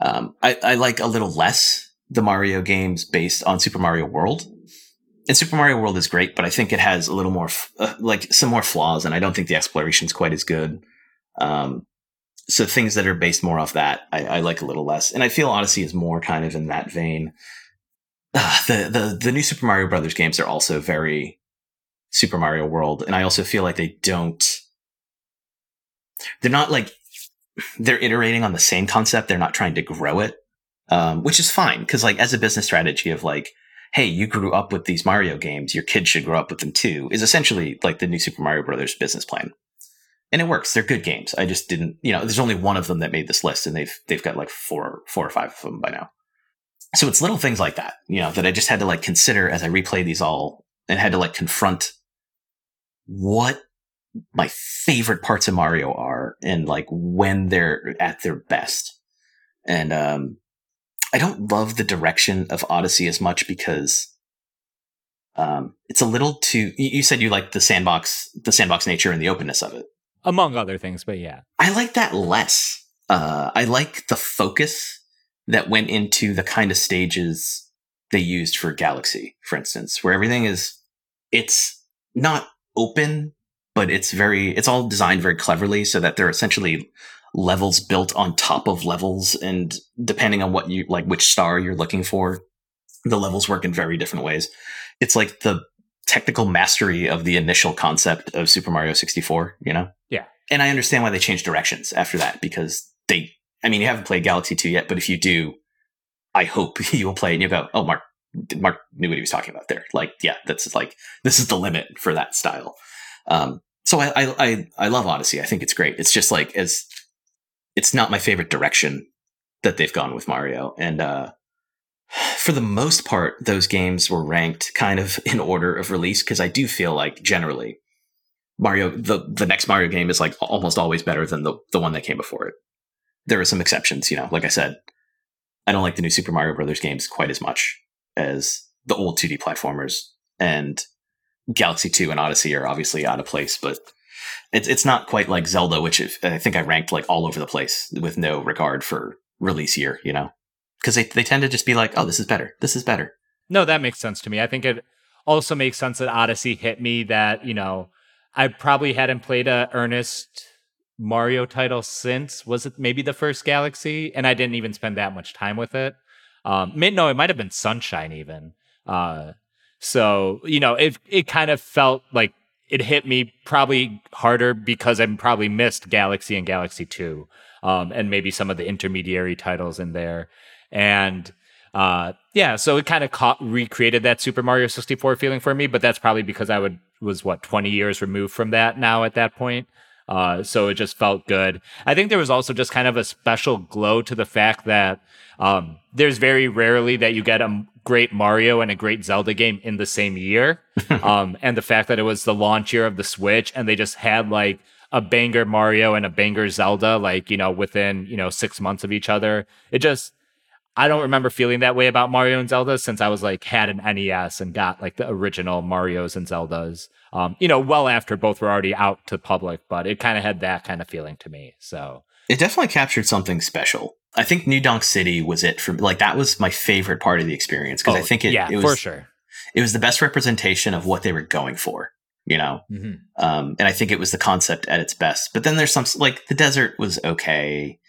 Um, I, I like a little less the Mario games based on Super Mario World. And Super Mario World is great, but I think it has a little more, f- uh, like some more flaws, and I don't think the exploration is quite as good. Um, so things that are based more off that, I, I, like a little less. And I feel Odyssey is more kind of in that vein. Uh, the the the new Super Mario Brothers games are also very Super Mario World. And I also feel like they don't, they're not like, they're iterating on the same concept. They're not trying to grow it, um, which is fine. Cause like as a business strategy of like, hey, you grew up with these Mario games, your kids should grow up with them too, is essentially like the new Super Mario Brothers business plan. And it works. They're good games. I just didn't, you know, there's only one of them that made this list and they've, they've got like four, four or five of them by now. So it's little things like that, you know, that I just had to like consider as I replay these all and had to like confront what my favorite parts of Mario are and like when they're at their best. And um I don't love the direction of Odyssey as much because um it's a little too you said you like the sandbox the sandbox nature and the openness of it. Among other things, but yeah. I like that less. Uh I like the focus that went into the kind of stages they used for Galaxy, for instance, where everything is it's not open, but it's very, it's all designed very cleverly so that they're essentially levels built on top of levels. And depending on what you, like which star you're looking for, the levels work in very different ways. It's like the technical mastery of the initial concept of Super Mario 64, you know? Yeah. And I understand why they changed directions after that because they, I mean, you haven't played Galaxy 2 yet, but if you do, I hope you will play and you go, oh, Mark, Mark knew what he was talking about there. Like, yeah, that's like this is the limit for that style. Um, so I, I I love Odyssey. I think it's great. It's just like as it's not my favorite direction that they've gone with Mario, and uh, for the most part, those games were ranked kind of in order of release because I do feel like generally Mario the the next Mario game is like almost always better than the the one that came before it. There are some exceptions, you know. Like I said, I don't like the new Super Mario Brothers games quite as much as the old 2D platformers. And Galaxy 2 and Odyssey are obviously out of place, but it's it's not quite like Zelda, which I think I ranked like all over the place with no regard for release year, you know? Because they, they tend to just be like, oh, this is better. This is better. No, that makes sense to me. I think it also makes sense that Odyssey hit me that, you know, I probably hadn't played a earnest Mario title since was it maybe the first Galaxy, and I didn't even spend that much time with it. Um, no, it might have been Sunshine even. Uh, so you know, it it kind of felt like it hit me probably harder because I probably missed Galaxy and Galaxy 2, um, and maybe some of the intermediary titles in there. And uh, yeah, so it kind of caught, recreated that Super Mario 64 feeling for me, but that's probably because I would was what 20 years removed from that now at that point. Uh, so it just felt good. I think there was also just kind of a special glow to the fact that um, there's very rarely that you get a great Mario and a great Zelda game in the same year. um, and the fact that it was the launch year of the Switch and they just had like a banger Mario and a banger Zelda, like, you know, within, you know, six months of each other. It just, I don't remember feeling that way about Mario and Zelda since I was like had an NES and got like the original Mario's and Zeldas. Um, you know, well after both were already out to public, but it kind of had that kind of feeling to me. So it definitely captured something special. I think New Donk City was it for like that was my favorite part of the experience because oh, I think it, yeah, it was for sure. It was the best representation of what they were going for, you know. Mm-hmm. Um, and I think it was the concept at its best. But then there's some like the desert was okay.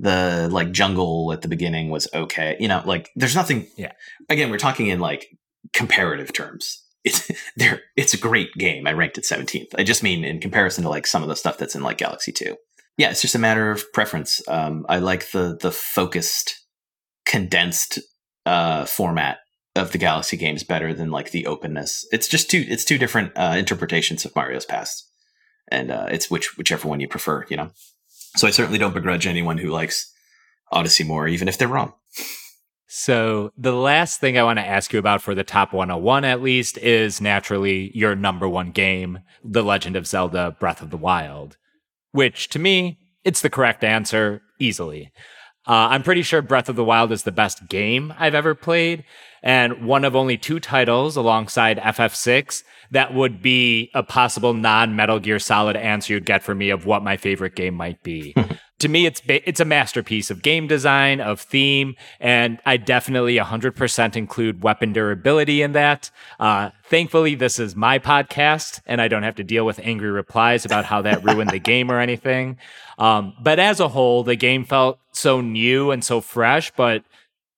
The like jungle at the beginning was okay. You know, like there's nothing. Yeah. Again, we're talking in like comparative terms. It's there. It's a great game. I ranked it 17th. I just mean in comparison to like some of the stuff that's in like Galaxy 2 yeah, it's just a matter of preference. Um, I like the the focused, condensed uh, format of the Galaxy games better than like the openness. It's just two it's two different uh, interpretations of Mario's past, and uh, it's which whichever one you prefer, you know. So I certainly don't begrudge anyone who likes Odyssey more, even if they're wrong. So, the last thing I want to ask you about for the top 101 at least is naturally your number one game, The Legend of Zelda Breath of the Wild which to me, it's the correct answer easily. Uh, I'm pretty sure Breath of the Wild is the best game I've ever played, and one of only two titles alongside FF6 that would be a possible non Metal Gear Solid answer you'd get for me of what my favorite game might be. to me, it's ba- it's a masterpiece of game design, of theme, and I definitely 100% include weapon durability in that. Uh, thankfully, this is my podcast, and I don't have to deal with angry replies about how that ruined the game or anything. Um, but as a whole, the game felt so new and so fresh, but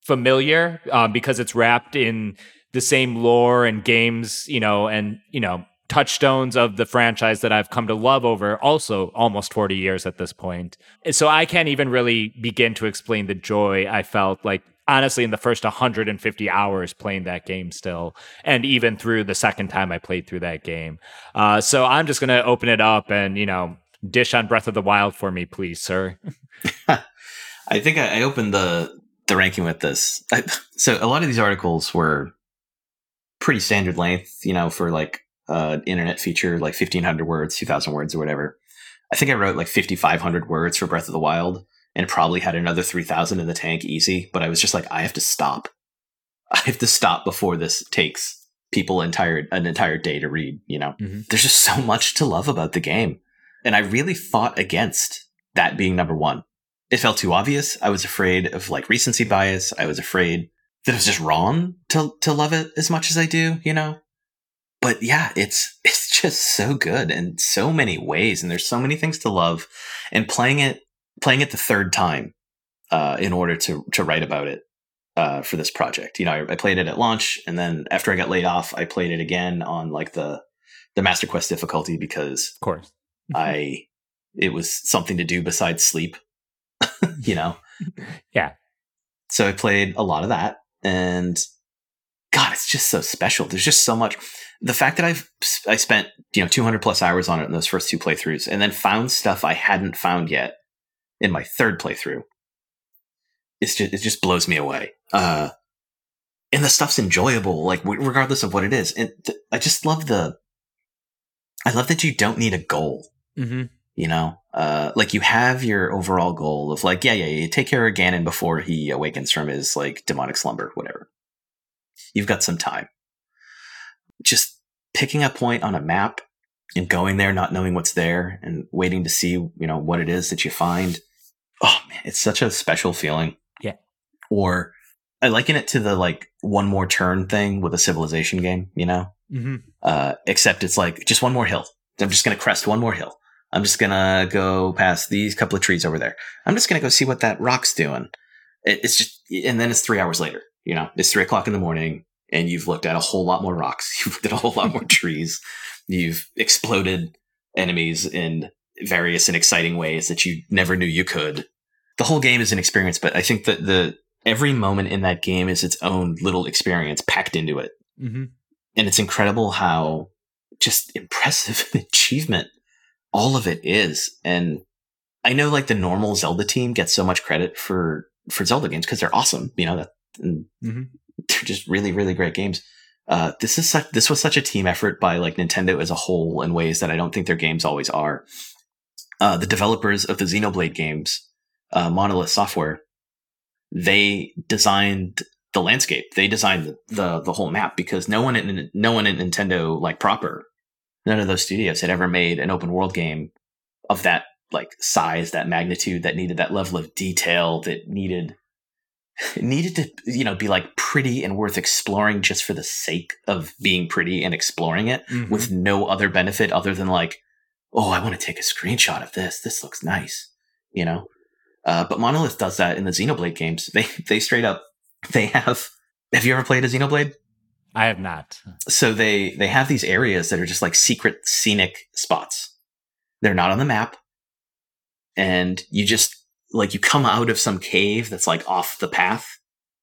familiar um, because it's wrapped in the same lore and games, you know, and you know touchstones of the franchise that I've come to love over also almost 40 years at this point. So I can't even really begin to explain the joy I felt like honestly in the first 150 hours playing that game still and even through the second time I played through that game. Uh, so I'm just going to open it up and, you know, dish on Breath of the Wild for me, please, sir. I think I, I opened the the ranking with this. I, so a lot of these articles were pretty standard length, you know, for like uh, internet feature, like 1500 words, 2000 words or whatever. I think I wrote like 5500 words for Breath of the Wild and probably had another 3000 in the tank easy, but I was just like, I have to stop. I have to stop before this takes people entire an entire day to read, you know. Mm-hmm. There's just so much to love about the game. And I really fought against that being number 1. It felt too obvious. I was afraid of like recency bias. I was afraid that it was just wrong to to love it as much as I do, you know but yeah, it's it's just so good in so many ways, and there's so many things to love. And playing it playing it the third time uh, in order to to write about it uh, for this project. You know, I, I, played it at launch, and then after I got laid off, I played it again on like the the Master Quest difficulty because, of course, I it was something to do besides sleep. you know, yeah. So I played a lot of that, and God, it's just so special. There's just so much the fact that I've I spent you know 200 plus hours on it in those first two playthroughs, and then found stuff I hadn't found yet in my third playthrough, it's just it just blows me away. Uh, and the stuff's enjoyable, like regardless of what it is. And th- I just love the, I love that you don't need a goal. Mm-hmm. You know, uh, like you have your overall goal of like, yeah, yeah, you take care of Ganon before he awakens from his like demonic slumber, whatever. You've got some time just picking a point on a map and going there, not knowing what's there and waiting to see, you know, what it is that you find. Oh man, it's such a special feeling. Yeah. Or I liken it to the like one more turn thing with a civilization game, you know? Mm-hmm. Uh, except it's like just one more hill. I'm just going to crest one more hill. I'm just going to go past these couple of trees over there. I'm just going to go see what that rock's doing. It's just, and then it's three hours later, you know, it's three o'clock in the morning and you've looked at a whole lot more rocks. You've looked at a whole lot more trees. You've exploded enemies in various and exciting ways that you never knew you could. The whole game is an experience, but I think that the every moment in that game is its own little experience packed into it. Mm-hmm. And it's incredible how just impressive an achievement all of it is. And I know like the normal Zelda team gets so much credit for for Zelda games because they're awesome. You know, that mm-hmm. they're just really, really great games. Uh, this is such, this was such a team effort by like Nintendo as a whole in ways that I don't think their games always are. Uh, the developers of the Xenoblade games, uh, Monolith Software, they designed the landscape. They designed the, the, the whole map because no one in no one in Nintendo like proper, none of those studios had ever made an open world game of that like size, that magnitude, that needed that level of detail, that needed needed to you know be like pretty and worth exploring just for the sake of being pretty and exploring it Mm-hmm. with no other benefit other than like oh i want to take a screenshot of this. This looks nice you know? Uh, but monolith does that in the xenoblade games. They they straight up they have have you ever played a xenoblade I have not. so they they have these areas that are just like secret scenic spots they're not on the map and you just like you come out of some cave that's like off the path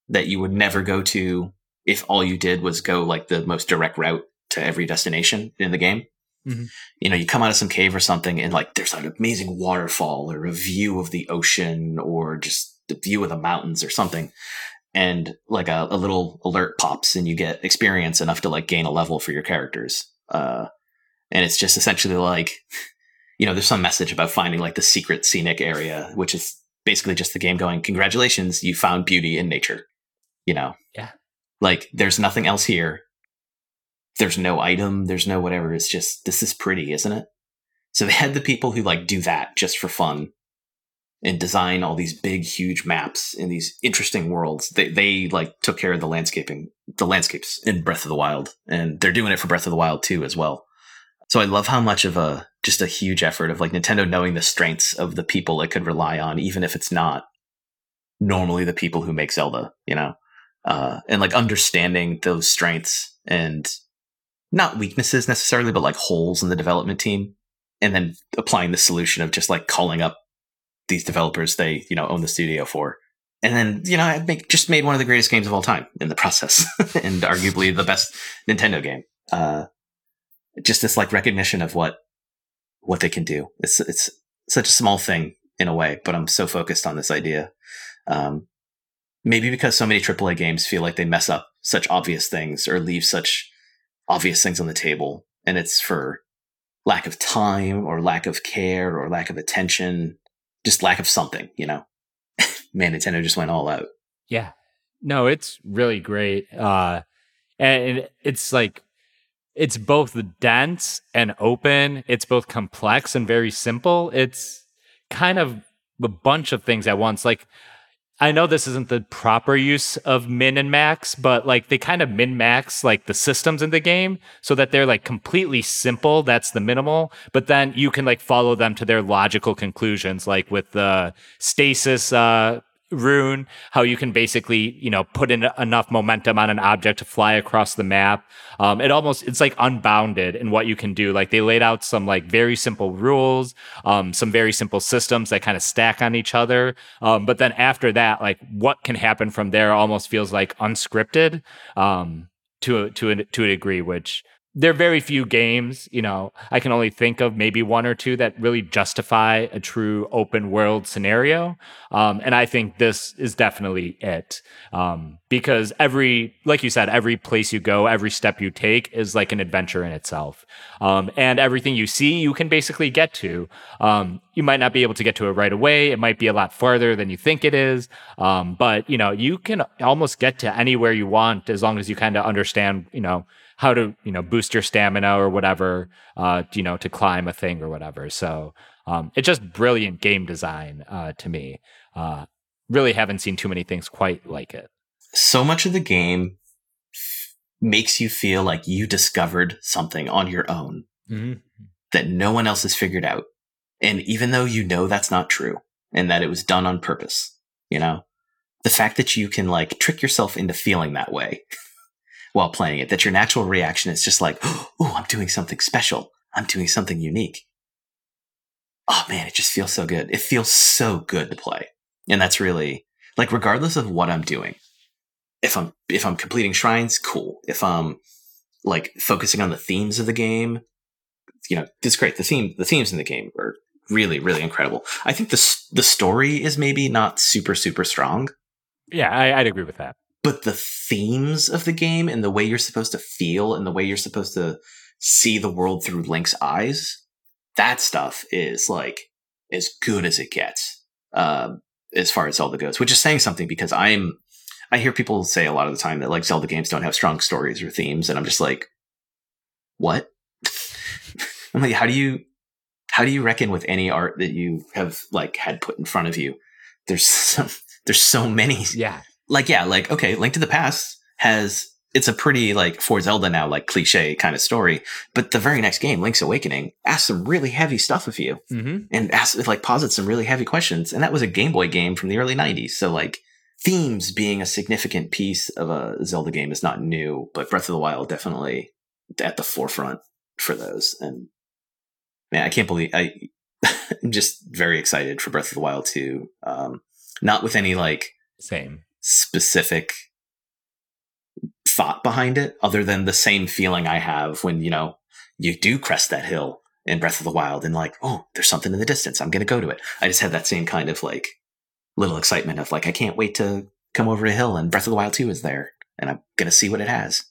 that you would never go to if all you did was go like the most direct route to every destination in the game Mhm. you know you come out of some cave or something and like there's an amazing waterfall or a view of the ocean or just the view of the mountains or something and like a, a little alert pops and you get experience enough to like gain a level for your characters uh and it's just essentially like you know there's some message about finding like the secret scenic area which is basically just the game going congratulations you found beauty in nature you know? Yeah. like there's nothing else here. There's no item. There's no whatever. It's just this is pretty isn't it? So they had the people who like do that just for fun and design all these big huge maps in these interesting worlds. They, they like took care of the landscaping the landscapes in breath of the wild and they're doing it for breath of the wild too as well. So i love how much of a just a huge effort of like nintendo knowing the strengths of the people it could rely on even if it's not normally the people who make zelda you know? Uh, and like understanding those strengths and not weaknesses necessarily but like holes in the development team and then applying the solution of just like calling up these developers they you know own the studio for. And then you know i make just made one of the greatest games of all time in the process and arguably the best nintendo game. Uh just this like recognition of what what they can do. It's it's such a small thing in a way but i'm so focused on this idea. Um maybe because so many aaa games feel like they mess up such obvious things or leave such obvious things on the table and it's for lack of time or lack of care or lack of attention just lack of something, you know. Man, Nintendo just went all out. Yeah. No, it's really great. Uh and it's like it's both dense and open. It's both complex and very simple. It's kind of a bunch of things at once. Like I know this isn't the proper use of min and max, but like they kind of min max like the systems in the game so that they're like completely simple. That's the minimal, but then you can like follow them to their logical conclusions, like with the stasis uh, rune, how you can basically you know put in enough momentum on an object to fly across the map. Um, it almost it's like unbounded in what you can do. Like they laid out some like very simple rules, um, some very simple systems that kind of stack on each other. Um, but then after that, like what can happen from there almost feels like unscripted um, to a, to a, to a degree, which there are very few games, you know, I can only think of maybe one or two that really justify a true open world scenario. Um, and I think this is definitely it. Um, because every, like you said, every place you go, every step you take is like an adventure in itself. Um, and everything you see, you can basically get to. Um, you might not be able to get to it right away. It might be a lot farther than you think it is. Um, but, you know, you can almost get to anywhere you want as long as you kind of understand, you know, how to you know boost your stamina or whatever uh you know to climb a thing or whatever so um it's just brilliant game design uh to me uh really haven't seen too many things quite like it So much of the game makes you feel like you discovered something on your own mm-hmm. that no one else has figured out. And even though you know that's not true and that it was done on purpose, you know, the fact that you can like trick yourself into feeling that way while playing it that your natural reaction is just like, oh, I'm doing something special. I'm doing something unique. Oh man, it just feels so good. It feels so good to play. And that's really like regardless of what I'm doing. If I'm if I'm completing shrines, cool. If I'm like focusing on the themes of the game, you know, it's great. The theme the themes in the game are really really incredible. I think the the story is maybe not super super strong. Yeah, I, I'd agree with that. But the themes of the game and the way you're supposed to feel and the way you're supposed to see the world through Link's eyes, that stuff is like as good as it gets uh, as far as Zelda goes. Which is saying something because I'm I hear people say a lot of the time that like Zelda games don't have strong stories or themes, and I'm just like, what? I'm like, how do you how do you reckon with any art that you have like had put in front of you? There's some there's so many. Yeah. Like yeah, like okay, Link to the Past has it's a pretty like for Zelda now like cliche kind of story, but the very next game, Link's Awakening, asks some really heavy stuff of you Mm-hmm. and asks like posits some really heavy questions, and that was a Game Boy game from the early '90s. So like themes being a significant piece of a Zelda game is not new, but Breath of the Wild definitely at the forefront for those. And man, I can't believe I. I'm just very excited for Breath of the Wild 2. Um, not with any like Same. Specific thought behind it, other than the same feeling I have when you know you do crest that hill in Breath of the Wild, and like, oh, there's something in the distance. I'm going to go to it. I just had that same kind of like little excitement of like, I can't wait to come over a hill, and Breath of the Wild 2 is there, and I'm going to see what it has.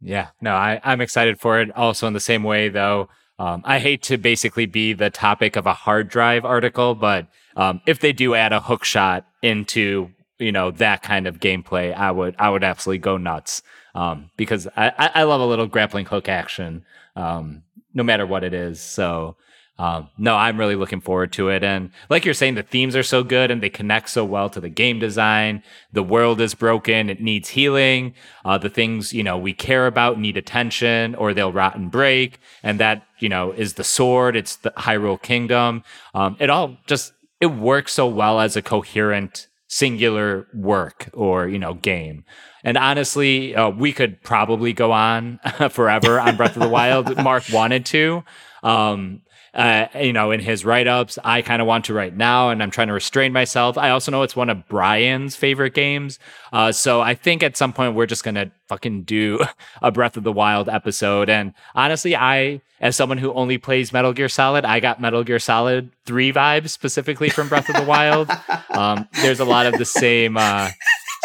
Yeah, no, I, I'm excited for it. Also, in the same way, though, um, I hate to basically be the topic of a hard drive article, but um, if they do add a hook shot into you know that kind of gameplay, I would I would absolutely go nuts um, because I, I love a little grappling hook action, um, no matter what it is. So. Um, no, I'm really looking forward to it. And like you're saying, the themes are so good and they connect so well to the game design. The world is broken. It needs healing. Uh, the things, you know, we care about need attention or they'll rot and break. And that, you know, is the sword. It's the Hyrule Kingdom. Um, it all just, it works so well as a coherent singular work or, you know, game. And honestly, uh, we could probably go on forever on Breath of the Wild. Mark wanted to. Um, uh, you know, in his write ups. I kind of want to right now, and I'm trying to restrain myself. I also know it's one of Brian's favorite games. Uh, so I think at some point we're just going to fucking do a Breath of the Wild episode. And honestly, I, as someone who only plays Metal Gear Solid, I got Metal Gear Solid 3 vibes specifically from Breath of the Wild. Um, there's a lot of the same. Uh,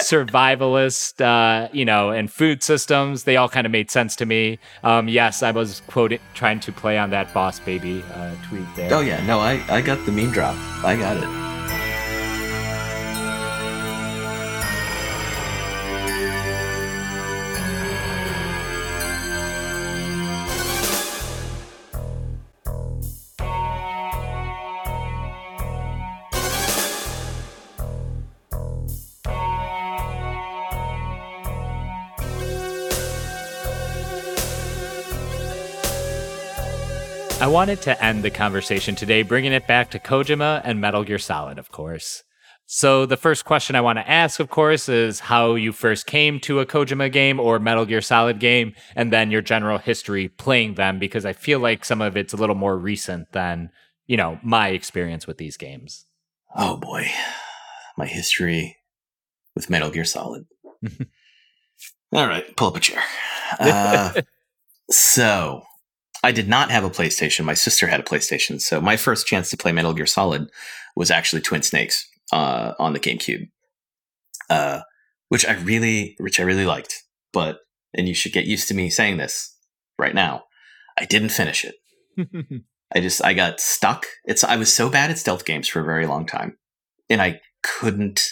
survivalist, uh, you know, and food systems. They all kind of made sense to me. Um, yes, I was quoting, trying to play on that boss baby uh, tweet there. Oh yeah, no, I I got the meme drop. I got it. I wanted to end the conversation today bringing it back to Kojima and Metal Gear Solid, of course. So, the first question I want to ask, of course, is how you first came to a Kojima game or Metal Gear Solid game, and then your general history playing them, because I feel like some of it's a little more recent than, you know, my experience with these games. Oh boy, my history with Metal Gear Solid. All right, pull up a chair. Uh, so, I did not have a PlayStation. My sister had a PlayStation. So, my first chance to play Metal Gear Solid was actually Twin Snakes uh, on the GameCube, uh, which I really, which I really liked. But, and you should get used to me saying this right now. I didn't finish it. I just I got stuck. It's I was so bad at stealth games for a very long time, and I couldn't.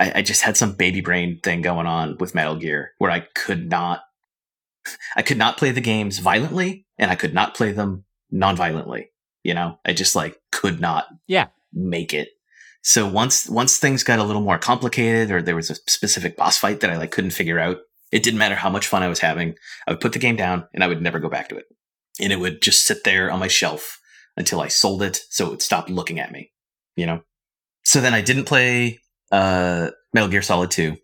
I, I just had some baby brain thing going on with Metal Gear where I could not. I could not play the games violently, and I could not play them non-violently. You know, I just like could not yeah. make it. So once once things got a little more complicated, or there was a specific boss fight that I like couldn't figure out, it didn't matter how much fun I was having. I would put the game down, and I would never go back to it and it would just sit there on my shelf until I sold it so it would stop looking at me, you know? So then I didn't play uh, Metal Gear Solid 2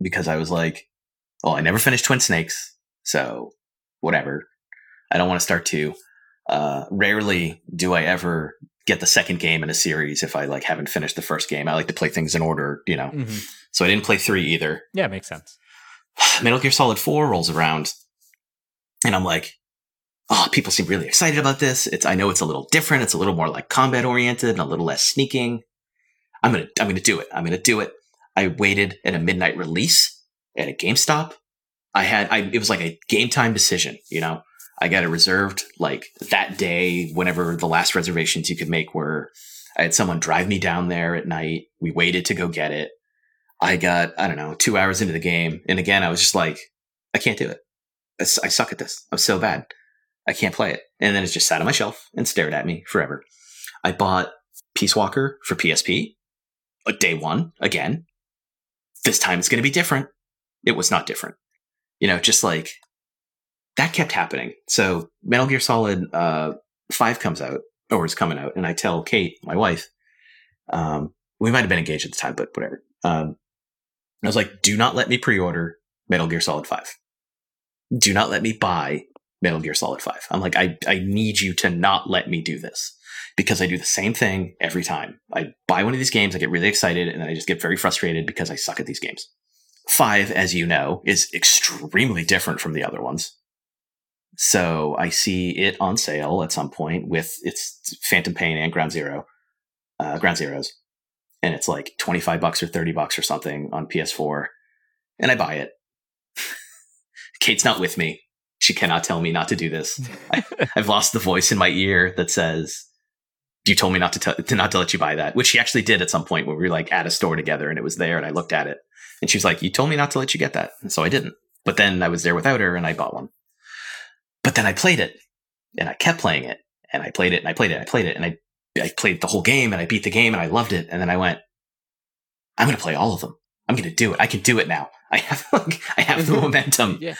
because I was like, Well, I never finished Twin Snakes, so whatever. I don't want to start two. Uh, rarely do I ever get the second game in a series if I like haven't finished the first game. I like to play things in order, you know. hmm So I didn't play three either. Yeah, makes sense. Metal Gear Solid 4 rolls around and I'm like, oh, people seem really excited about this. It's I know it's a little different. It's a little more like combat oriented and a little less sneaking. I'm gonna I'm gonna do it. I'm gonna do it. I waited at a midnight release at a GameStop. I had I it was like a game time decision, you know. I got it reserved like that day, whenever the last reservations you could make were I had someone drive me down there at night. We waited to go get it. I got, I don't know, two hours into the game. And again, I was just like, I can't do it. I suck at this. I'm so bad. I can't play it. And then it just sat on my shelf and stared at me forever. I bought Peace Walker for PSP. Day one, again. This time it's going to be different. It was not different. You know, just like that kept happening. So Metal Gear Solid uh, 5 comes out, or is coming out. And I tell Kate, my wife, um, we might have been engaged at the time, but whatever. Um, I was like, do not let me pre-order Metal Gear Solid 5. Do not let me buy Metal Gear Solid 5. I'm like, I, I need you to not let me do this because I do the same thing every time. I buy one of these games, I get really excited, and then I just get very frustrated because I suck at these games. 5, as you know, is extremely different from the other ones. So I see it on sale at some point with its Phantom Pain and Ground Zero, uh, Ground Zeroes and it's like 25 bucks or 30 bucks or something on PS4 and I buy it. Kate's not with me. She cannot tell me not to do this. I, I've lost the voice in my ear that says, "You told me not to, tell to not to let you buy that," which she actually did at some point when we were like at a store together and it was there and I looked at it and she was like, "You told me not to let you get that," and so I didn't. But then I was there without her and I bought one. But then I played it and I kept playing it and I played it and I played it and I played it and I I played the whole game and I beat the game and I loved it. And then I went, I'm going to play all of them. I'm going to do it. I can do it now. I have like, I have the momentum. Yeah.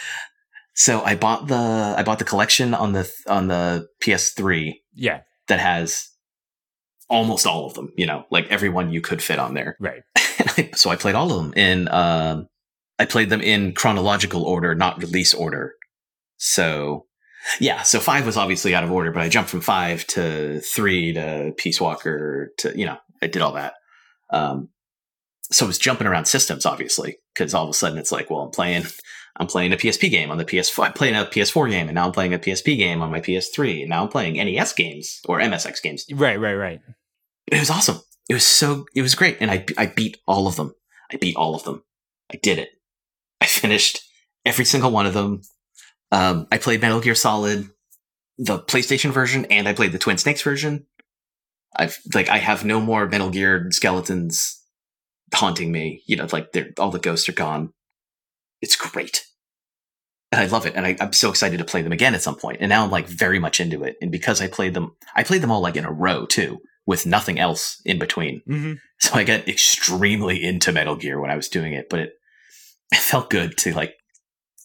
So I bought the I bought the collection on the on the PS3 Yeah, that has almost all of them. You know, like everyone you could fit on there. right. I, so I played all of them in. Um, I played them in chronological order, not release order. So yeah, so five was obviously out of order, but I jumped from five to three to Peace Walker to you know I did all that. Um, so I was jumping around systems obviously because all of a sudden it's like, well, I'm playing. I'm playing a PSP game on the PS4. I'm playing a PS4 game, and now I'm playing a PSP game on my PS3. And now I'm playing NES games or MSX games Right, right, right. It was awesome. It was so it was great, and I I beat all of them. I beat all of them. I did it. I finished every single one of them. Um, I played Metal Gear Solid, the PlayStation version, and I played the Twin Snakes version. I've like I have no more Metal Gear skeletons haunting me. You know, like they're all the ghosts are gone. It's great. And I love it. And I, I'm so excited to play them again at some point. And now I'm like very much into it. And because I played them, I played them all like in a row too, with nothing else in between. Mm-hmm. So I got extremely into Metal Gear when I was doing it, but it, it felt good to like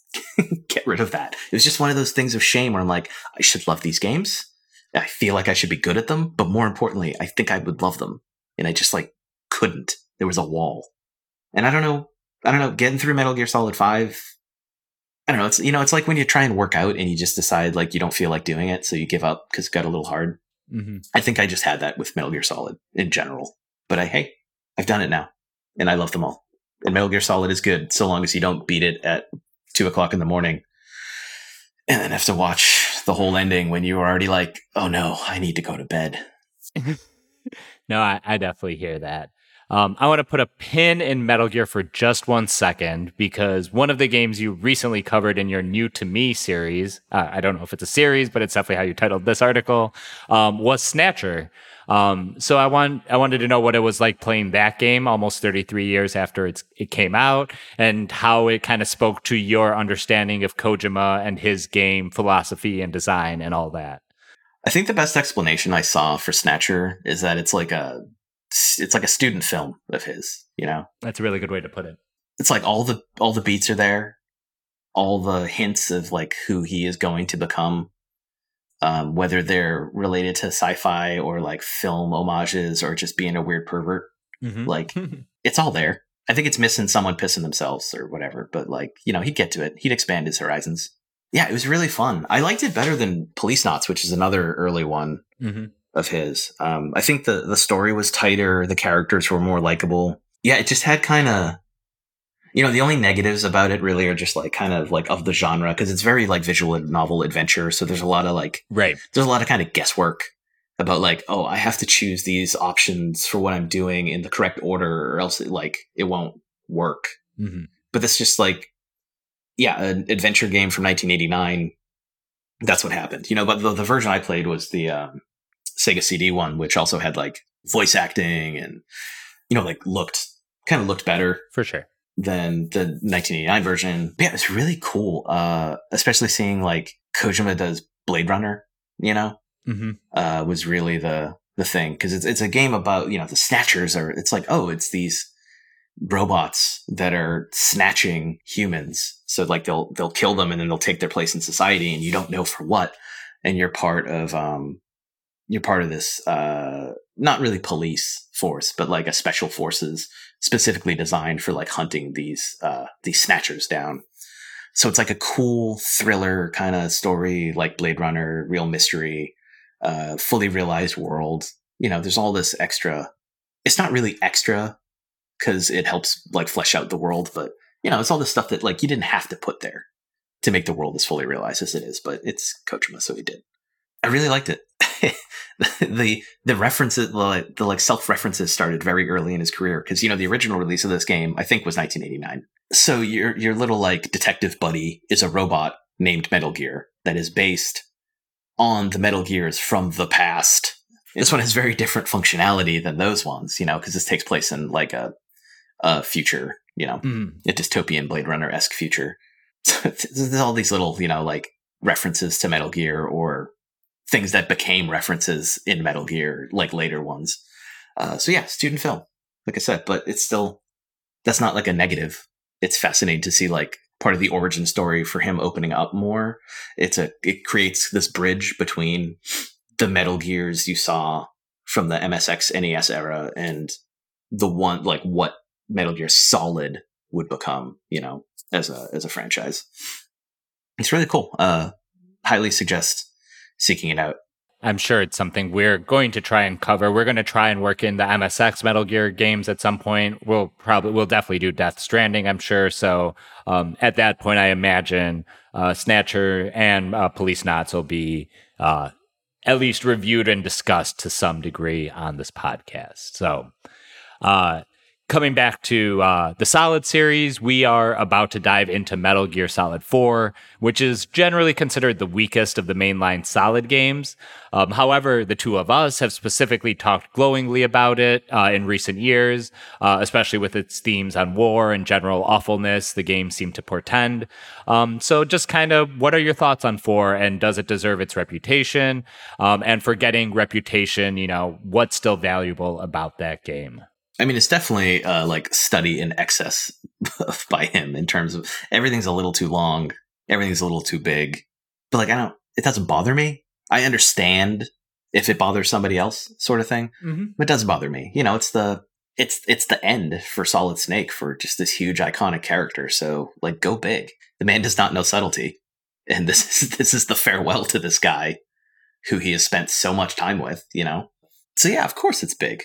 get rid of that. It was just one of those things of shame where I'm like, I should love these games. I feel like I should be good at them, but more importantly, I think I would love them. And I just like couldn't. There was a wall. And I don't know, I don't know, getting through Metal Gear Solid 5, I don't know, it's you know, it's like when you try and work out and you just decide like you don't feel like doing it, so you give up because it got a little hard. Mm-hmm. I think I just had that with Metal Gear Solid in general. But I hey, I've done it now. And I love them all. And Metal Gear Solid is good so long as you don't beat it at two o'clock in the morning. And then have to watch the whole ending when you're already like, oh no, I need to go to bed. No, I, I definitely hear that. Um, I want to put a pin in Metal Gear for just one second because one of the games you recently covered in your New to Me series, uh, I don't know if it's a series, but it's definitely how you titled this article, um, was Snatcher. Um, so I want I wanted to know what it was like playing that game almost 33 years after it's, it came out, and how it kind of spoke to your understanding of Kojima and his game philosophy and design and all that. I think the best explanation I saw for Snatcher is that it's like a it's like a student film of his, you know? That's a really good way to put it. it's like all the all the beats are there all the hints of like who he is going to become um, whether they're related to sci-fi or like film homages or just being a weird pervert Mhm. like it's all there I think it's missing someone pissing themselves or whatever, but like, you know, he'd get to it. He'd expand his horizons. Yeah, it was really fun. I liked it better than Policenauts, which is another early one Mm-hmm. Of his. Um, I think the the story was tighter, the characters were more likable. Yeah, it just had kind of, you know, the only negatives about it really are just like kind of like of the genre because it's very like visual novel adventure. So there's a lot of like Right. there's a lot of kind of guesswork about like oh I have to choose these options for what I'm doing in the correct order or else it, like it won't work. Mm-hmm. But that's just like yeah, an adventure game from 1989. That's what happened, you know. But the, the version I played was the um, Sega CD one, which also had like voice acting and you know like looked kind of looked better For sure. than the 1989 version. But yeah, it's really cool. Uh, especially seeing like Kojima does Blade Runner. You know, Mm-hmm. uh, was really the the thing because it's it's a game about you know the snatchers are. It's like oh, it's these robots that are snatching humans. So like they'll they'll kill them and then they'll take their place in society, and you don't know for what. And you're part of um, you're part of this uh, not really police force, but like a special forces specifically designed for like hunting these uh, these snatchers down. So it's like a cool thriller kind of story, like Blade Runner, real mystery, uh, fully realized world. You know, there's all this extra. It's not really extra because it helps like flesh out the world, but you know, it's all the stuff that like you didn't have to put there to make the world as fully realized as it is. But it's Kojima, so he did. I really liked it. the the references, the, like- the like self references started very early in his career because you know the original release of this game I think was 1989. So your your little like detective buddy is a robot named Metal Gear that is based on the Metal Gears from the past. This one has very different functionality than those ones, you know, because this takes place in like a a future, you know, Mm-hmm. a dystopian Blade Runner esque future. So there's all these little, you know, like references to Metal Gear or things that became references in Metal Gear, like later ones. Uh, so yeah, student film, like I said, but it's still that's not like a negative. It's fascinating to see like part of the origin story for him opening up more. It's a it creates this bridge between the Metal Gears you saw from the MSX NES era and the one like what Metal Gear Solid would become, you know, as a as a franchise. It's really cool. Uh highly suggest seeking it out. I'm sure it's something we're going to try and cover. We're going to try and work in the MSX Metal Gear games at some point. We'll probably, we'll definitely do Death Stranding, I'm sure. So um, at that point, I imagine uh, Snatcher and uh, Policenauts will be uh, at least reviewed and discussed to some degree on this podcast. So uh, coming back to uh, the Solid series, we are about to dive into Metal Gear Solid 4, which is generally considered the weakest of the mainline Solid games. Um, however, the two of us have specifically talked glowingly about it uh, in recent years, uh, especially with its themes on war and general awfulness the game seemed to portend. Um, so, just kind of what are your thoughts on 4 and does it deserve its reputation? Um, and for getting reputation, you know, what's still valuable about that game? I mean, it's definitely uh, like study in excess by him in terms of everything's a little too long, everything's a little too big. But like, I don't, it doesn't bother me. I understand if it bothers somebody else, sort of thing. Mm-hmm. But it doesn't bother me. You know, it's the it's it's the end for Solid Snake for just this huge iconic character. So like, go big. The man does not know subtlety, and this is this is the farewell to this guy, who he has spent so much time with. You know, so yeah, of course it's big.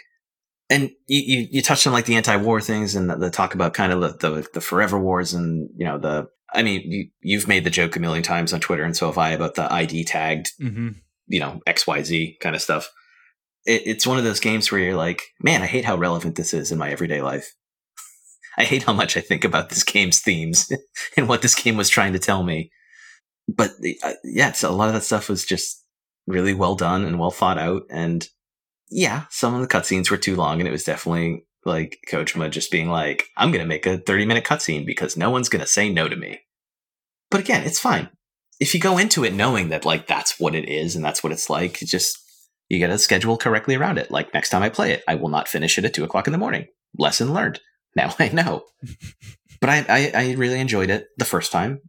And you, you, you touched on like the anti-war things and the, the talk about kind of the, the the forever wars and you know the I mean you you've made the joke a million times on Twitter and so have I about the ID tagged Mm-hmm. you know XYZ kind of stuff. It, it's one of those games where you're like, man, I hate how relevant this is in my everyday life. I hate how much I think about this game's themes and what this game was trying to tell me. But uh, yeah, so a lot of that stuff was just really well done and well thought out. And yeah, some of the cutscenes were too long, and it was definitely like Kojima just being like, "I'm going to make a 30 minute cutscene because no one's going to say no to me." But again, it's fine if you go into it knowing that like that's what it is and that's what it's like. Just you got to schedule correctly around it. Like next time I play it, I will not finish it at two o'clock in the morning. Lesson learned. Now I know. but I, I I really enjoyed it the first time,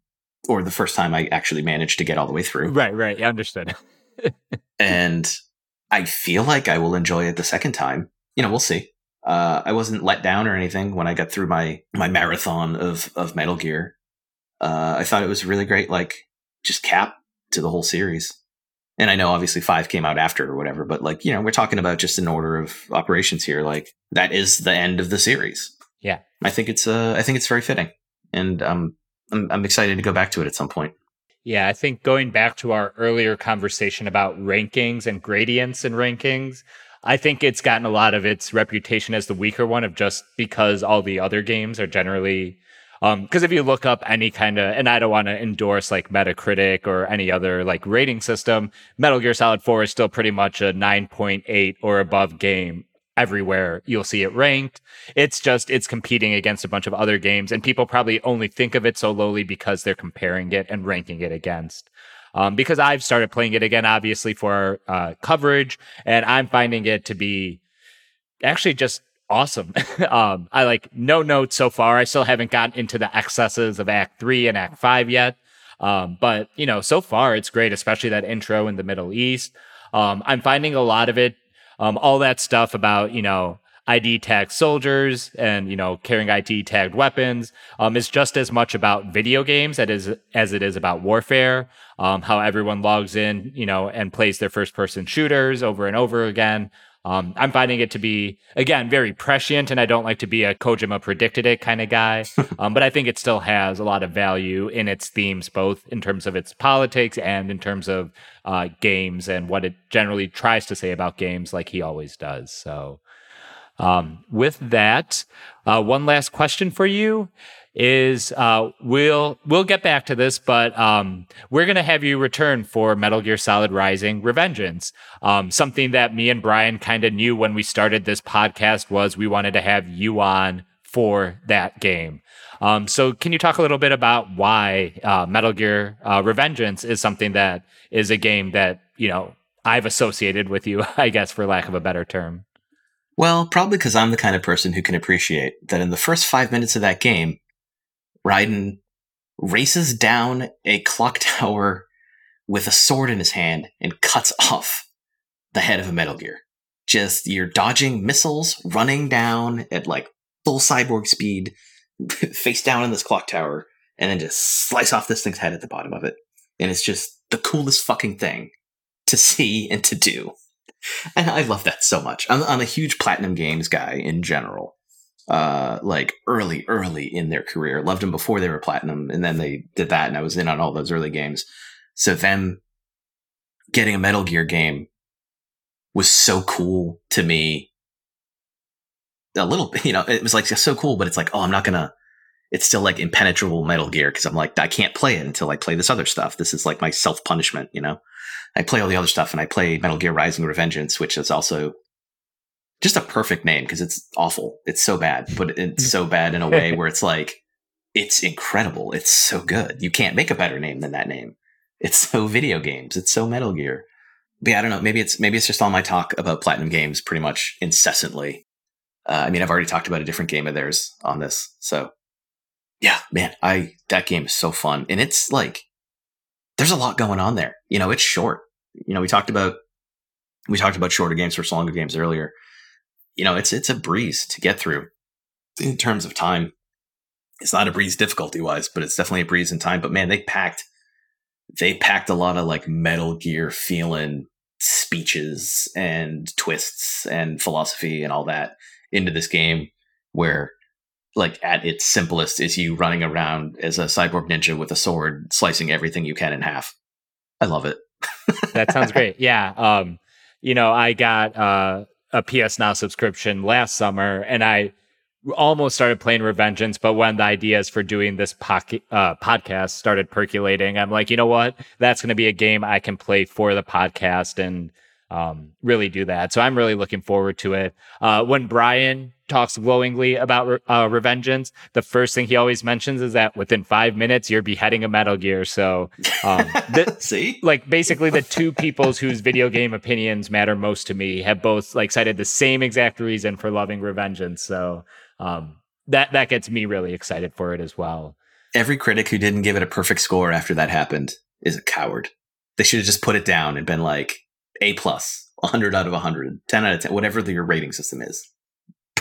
or the first time I actually managed to get all the way through. Right, right. Understood. and I feel like I will enjoy it the second time. You know, we'll see. Uh, I wasn't let down or anything when I got through my my marathon of of Metal Gear. Uh, I thought it was really great, like just cap to the whole series. And I know obviously five came out after or whatever, but like you know we're talking about just an order of operations here. Like that is the end of the series. Yeah, I think it's uh I think it's very fitting, and um I'm I'm excited to go back to it at some point. Yeah, I think going back to our earlier conversation about rankings and gradients and rankings, I think it's gotten a lot of its reputation as the weaker one of just because all the other games are generally because um, if you look up any kind of, and I don't want to endorse like Metacritic or any other like rating system, Metal Gear Solid 4 is still pretty much a 9.8 or above game everywhere you'll see it ranked. It's just, it's competing against a bunch of other games, and people probably only think of it so lowly because they're comparing it and ranking it against. Um, because I've started playing it again, obviously for uh, coverage, and I'm finding it to be actually just awesome. um, I like no notes so far. I still haven't gotten into the excesses of Act Three and Act Five yet. Um, but you know, so far it's great, especially that intro in the Middle East. Um, I'm finding a lot of it um, all that stuff about, you know, ID tagged soldiers and, you know, carrying ID tagged weapons um, is just as much about video games as, as it is about warfare. Um, how everyone logs in, you know, and plays their first person shooters over and over again. Um, I'm finding it to be, again, very prescient, and I don't like to be a Kojima predicted it kind of guy. um, but I think it still has a lot of value in its themes, both in terms of its politics and in terms of uh, games and what it generally tries to say about games, like he always does. So, um, with that, uh, one last question for you is uh, we'll we'll get back to this, but um, we're gonna have you return for Metal Gear Solid Rising: Revengeance. Um, something that me and Brian kind of knew when we started this podcast was we wanted to have you on for that game. Um, so, can you talk a little bit about why uh, Metal Gear uh, Revengeance is something that is a game that you know I've associated with you, I guess, for lack of a better term? Well, probably because I'm the kind of person who can appreciate that in the first five minutes of that game, Raiden races down a clock tower with a sword in his hand and cuts off the head of a Metal Gear. Just you're dodging missiles, running down at like full cyborg speed, face down in this clock tower, and then just slice off this thing's head at the bottom of it. And it's just the coolest fucking thing to see and to do. And I love that so much. I'm, I'm a huge Platinum Games guy in general uh like early early in their career. Loved them before they were platinum and then they did that and i was in on all those early games. So them getting a metal gear game was so cool to me. A little you know it was like so cool but it's like oh i'm not gonna it's still like impenetrable metal gear because i'm like i can't play it until i play this other stuff. This is like my self-punishment you know? I play all the other stuff and i play metal gear rising revengeance which is also just a perfect name because it's awful. It's so bad, but it's so bad in a way where it's like it's incredible. It's so good. You can't make a better name than that name. It's so video games. It's so Metal Gear. But yeah, I don't know. Maybe it's maybe it's just all my talk about Platinum Games pretty much incessantly. Uh, I mean, I've already talked about a different game of theirs on this, so yeah, man, I that game is so fun, and it's like there's a lot going on there. You know, it's short. You know, we talked about we talked about shorter games versus longer games earlier you know, it's it's a breeze to get through in terms of time. It's not a breeze difficulty wise, but it's definitely a breeze in time. But man, they packed they packed a lot of like Metal Gear feeling speeches and twists and philosophy and all that into this game where like at its simplest is you running around as a cyborg ninja with a sword slicing everything you can in half. I love it. that sounds great. Yeah. Um, you know, I got uh a PS Now subscription last summer, and I almost started playing Revengeance. But when the ideas for doing this uh, podcast started percolating, I'm like, you know what? That's going to be a game I can play for the podcast and um, really do that. So I'm really looking forward to it. Uh, when Brian talks glowingly about uh, Revengeance, the first thing he always mentions is that within five minutes you're beheading a Metal Gear. So, um, the, see, like basically the two peoples whose video game opinions matter most to me have both like cited the same exact reason for loving Revengeance. So um, that that gets me really excited for it as well. Every critic who didn't give it a perfect score after that happened is a coward. They should have just put it down and been like A plus, 100 out of 100, 10 out of 10, whatever the, your rating system is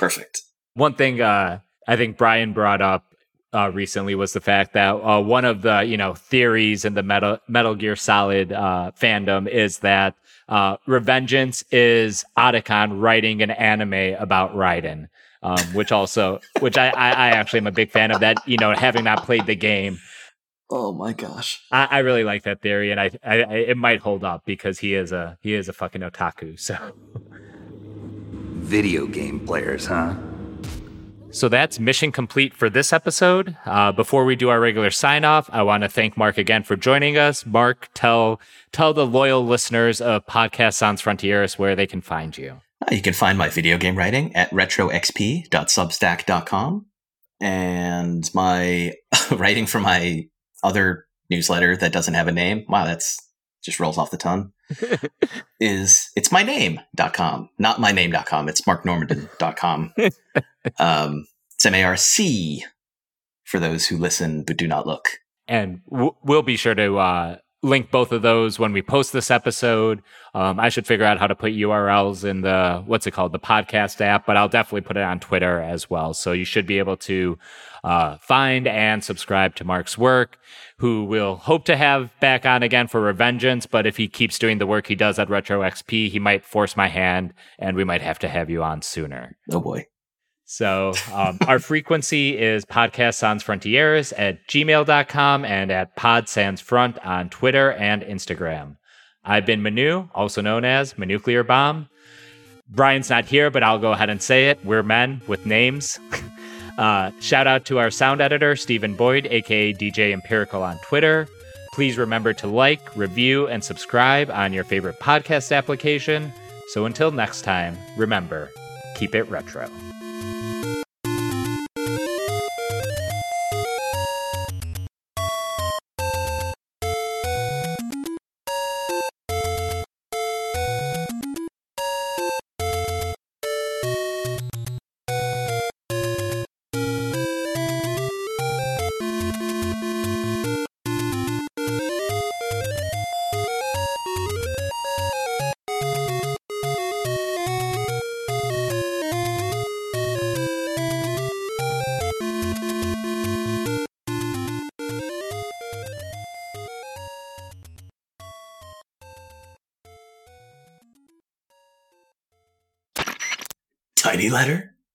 Perfect. One thing uh, I think Brian brought up uh, recently was the fact that uh, one of the you know theories in the Metal Metal Gear Solid uh, fandom is that uh, Revengeance is Otacon writing an anime about Raiden, um, which also which I, I, I actually am a big fan of that. You know, having not played the game, Oh my gosh. I, I really like that theory, and I, I, I it might hold up because he is a he is a fucking otaku. So Video game players, huh? So that's mission complete for this episode. Uh, before we do our regular sign off, I want to thank Marc again for joining us. Marc, tell tell the loyal listeners of Podcast Sans Frontieres where they can find you. Uh, You can find my video game writing at retroxp.substack.com and my writing for my other newsletter that doesn't have a name. Wow, that's just rolls off the tongue. is it's my name.com, not my name.com. It's marcnormandin.com. um, it's M A R C for those who listen but do not look. and w- we'll be sure to uh, link both of those when we post this episode. Um, I should figure out how to put URLs in the what's it called, the podcast app, but I'll definitely put it on Twitter as well. So you should be able to uh, find and subscribe to Marc's work. Who we'll hope to have back on again for Revengeance, but if he keeps doing the work he does at Retro XP, he might force my hand, and we might have to have you on sooner. Oh boy. So um, our frequency is podcast sans frontieres at gmail.com and at pod sans front on Twitter and Instagram. I've been Manu, also known as Manuclear Bomb. Brian's not here, but I'll go ahead and say it. We're men with names. uh, shout out to our sound editor, Stephen Boyd, aka DJ Empirical on Twitter. Please remember to like, review, and subscribe on your favorite podcast application. So until next time, remember, keep it retro. Letter?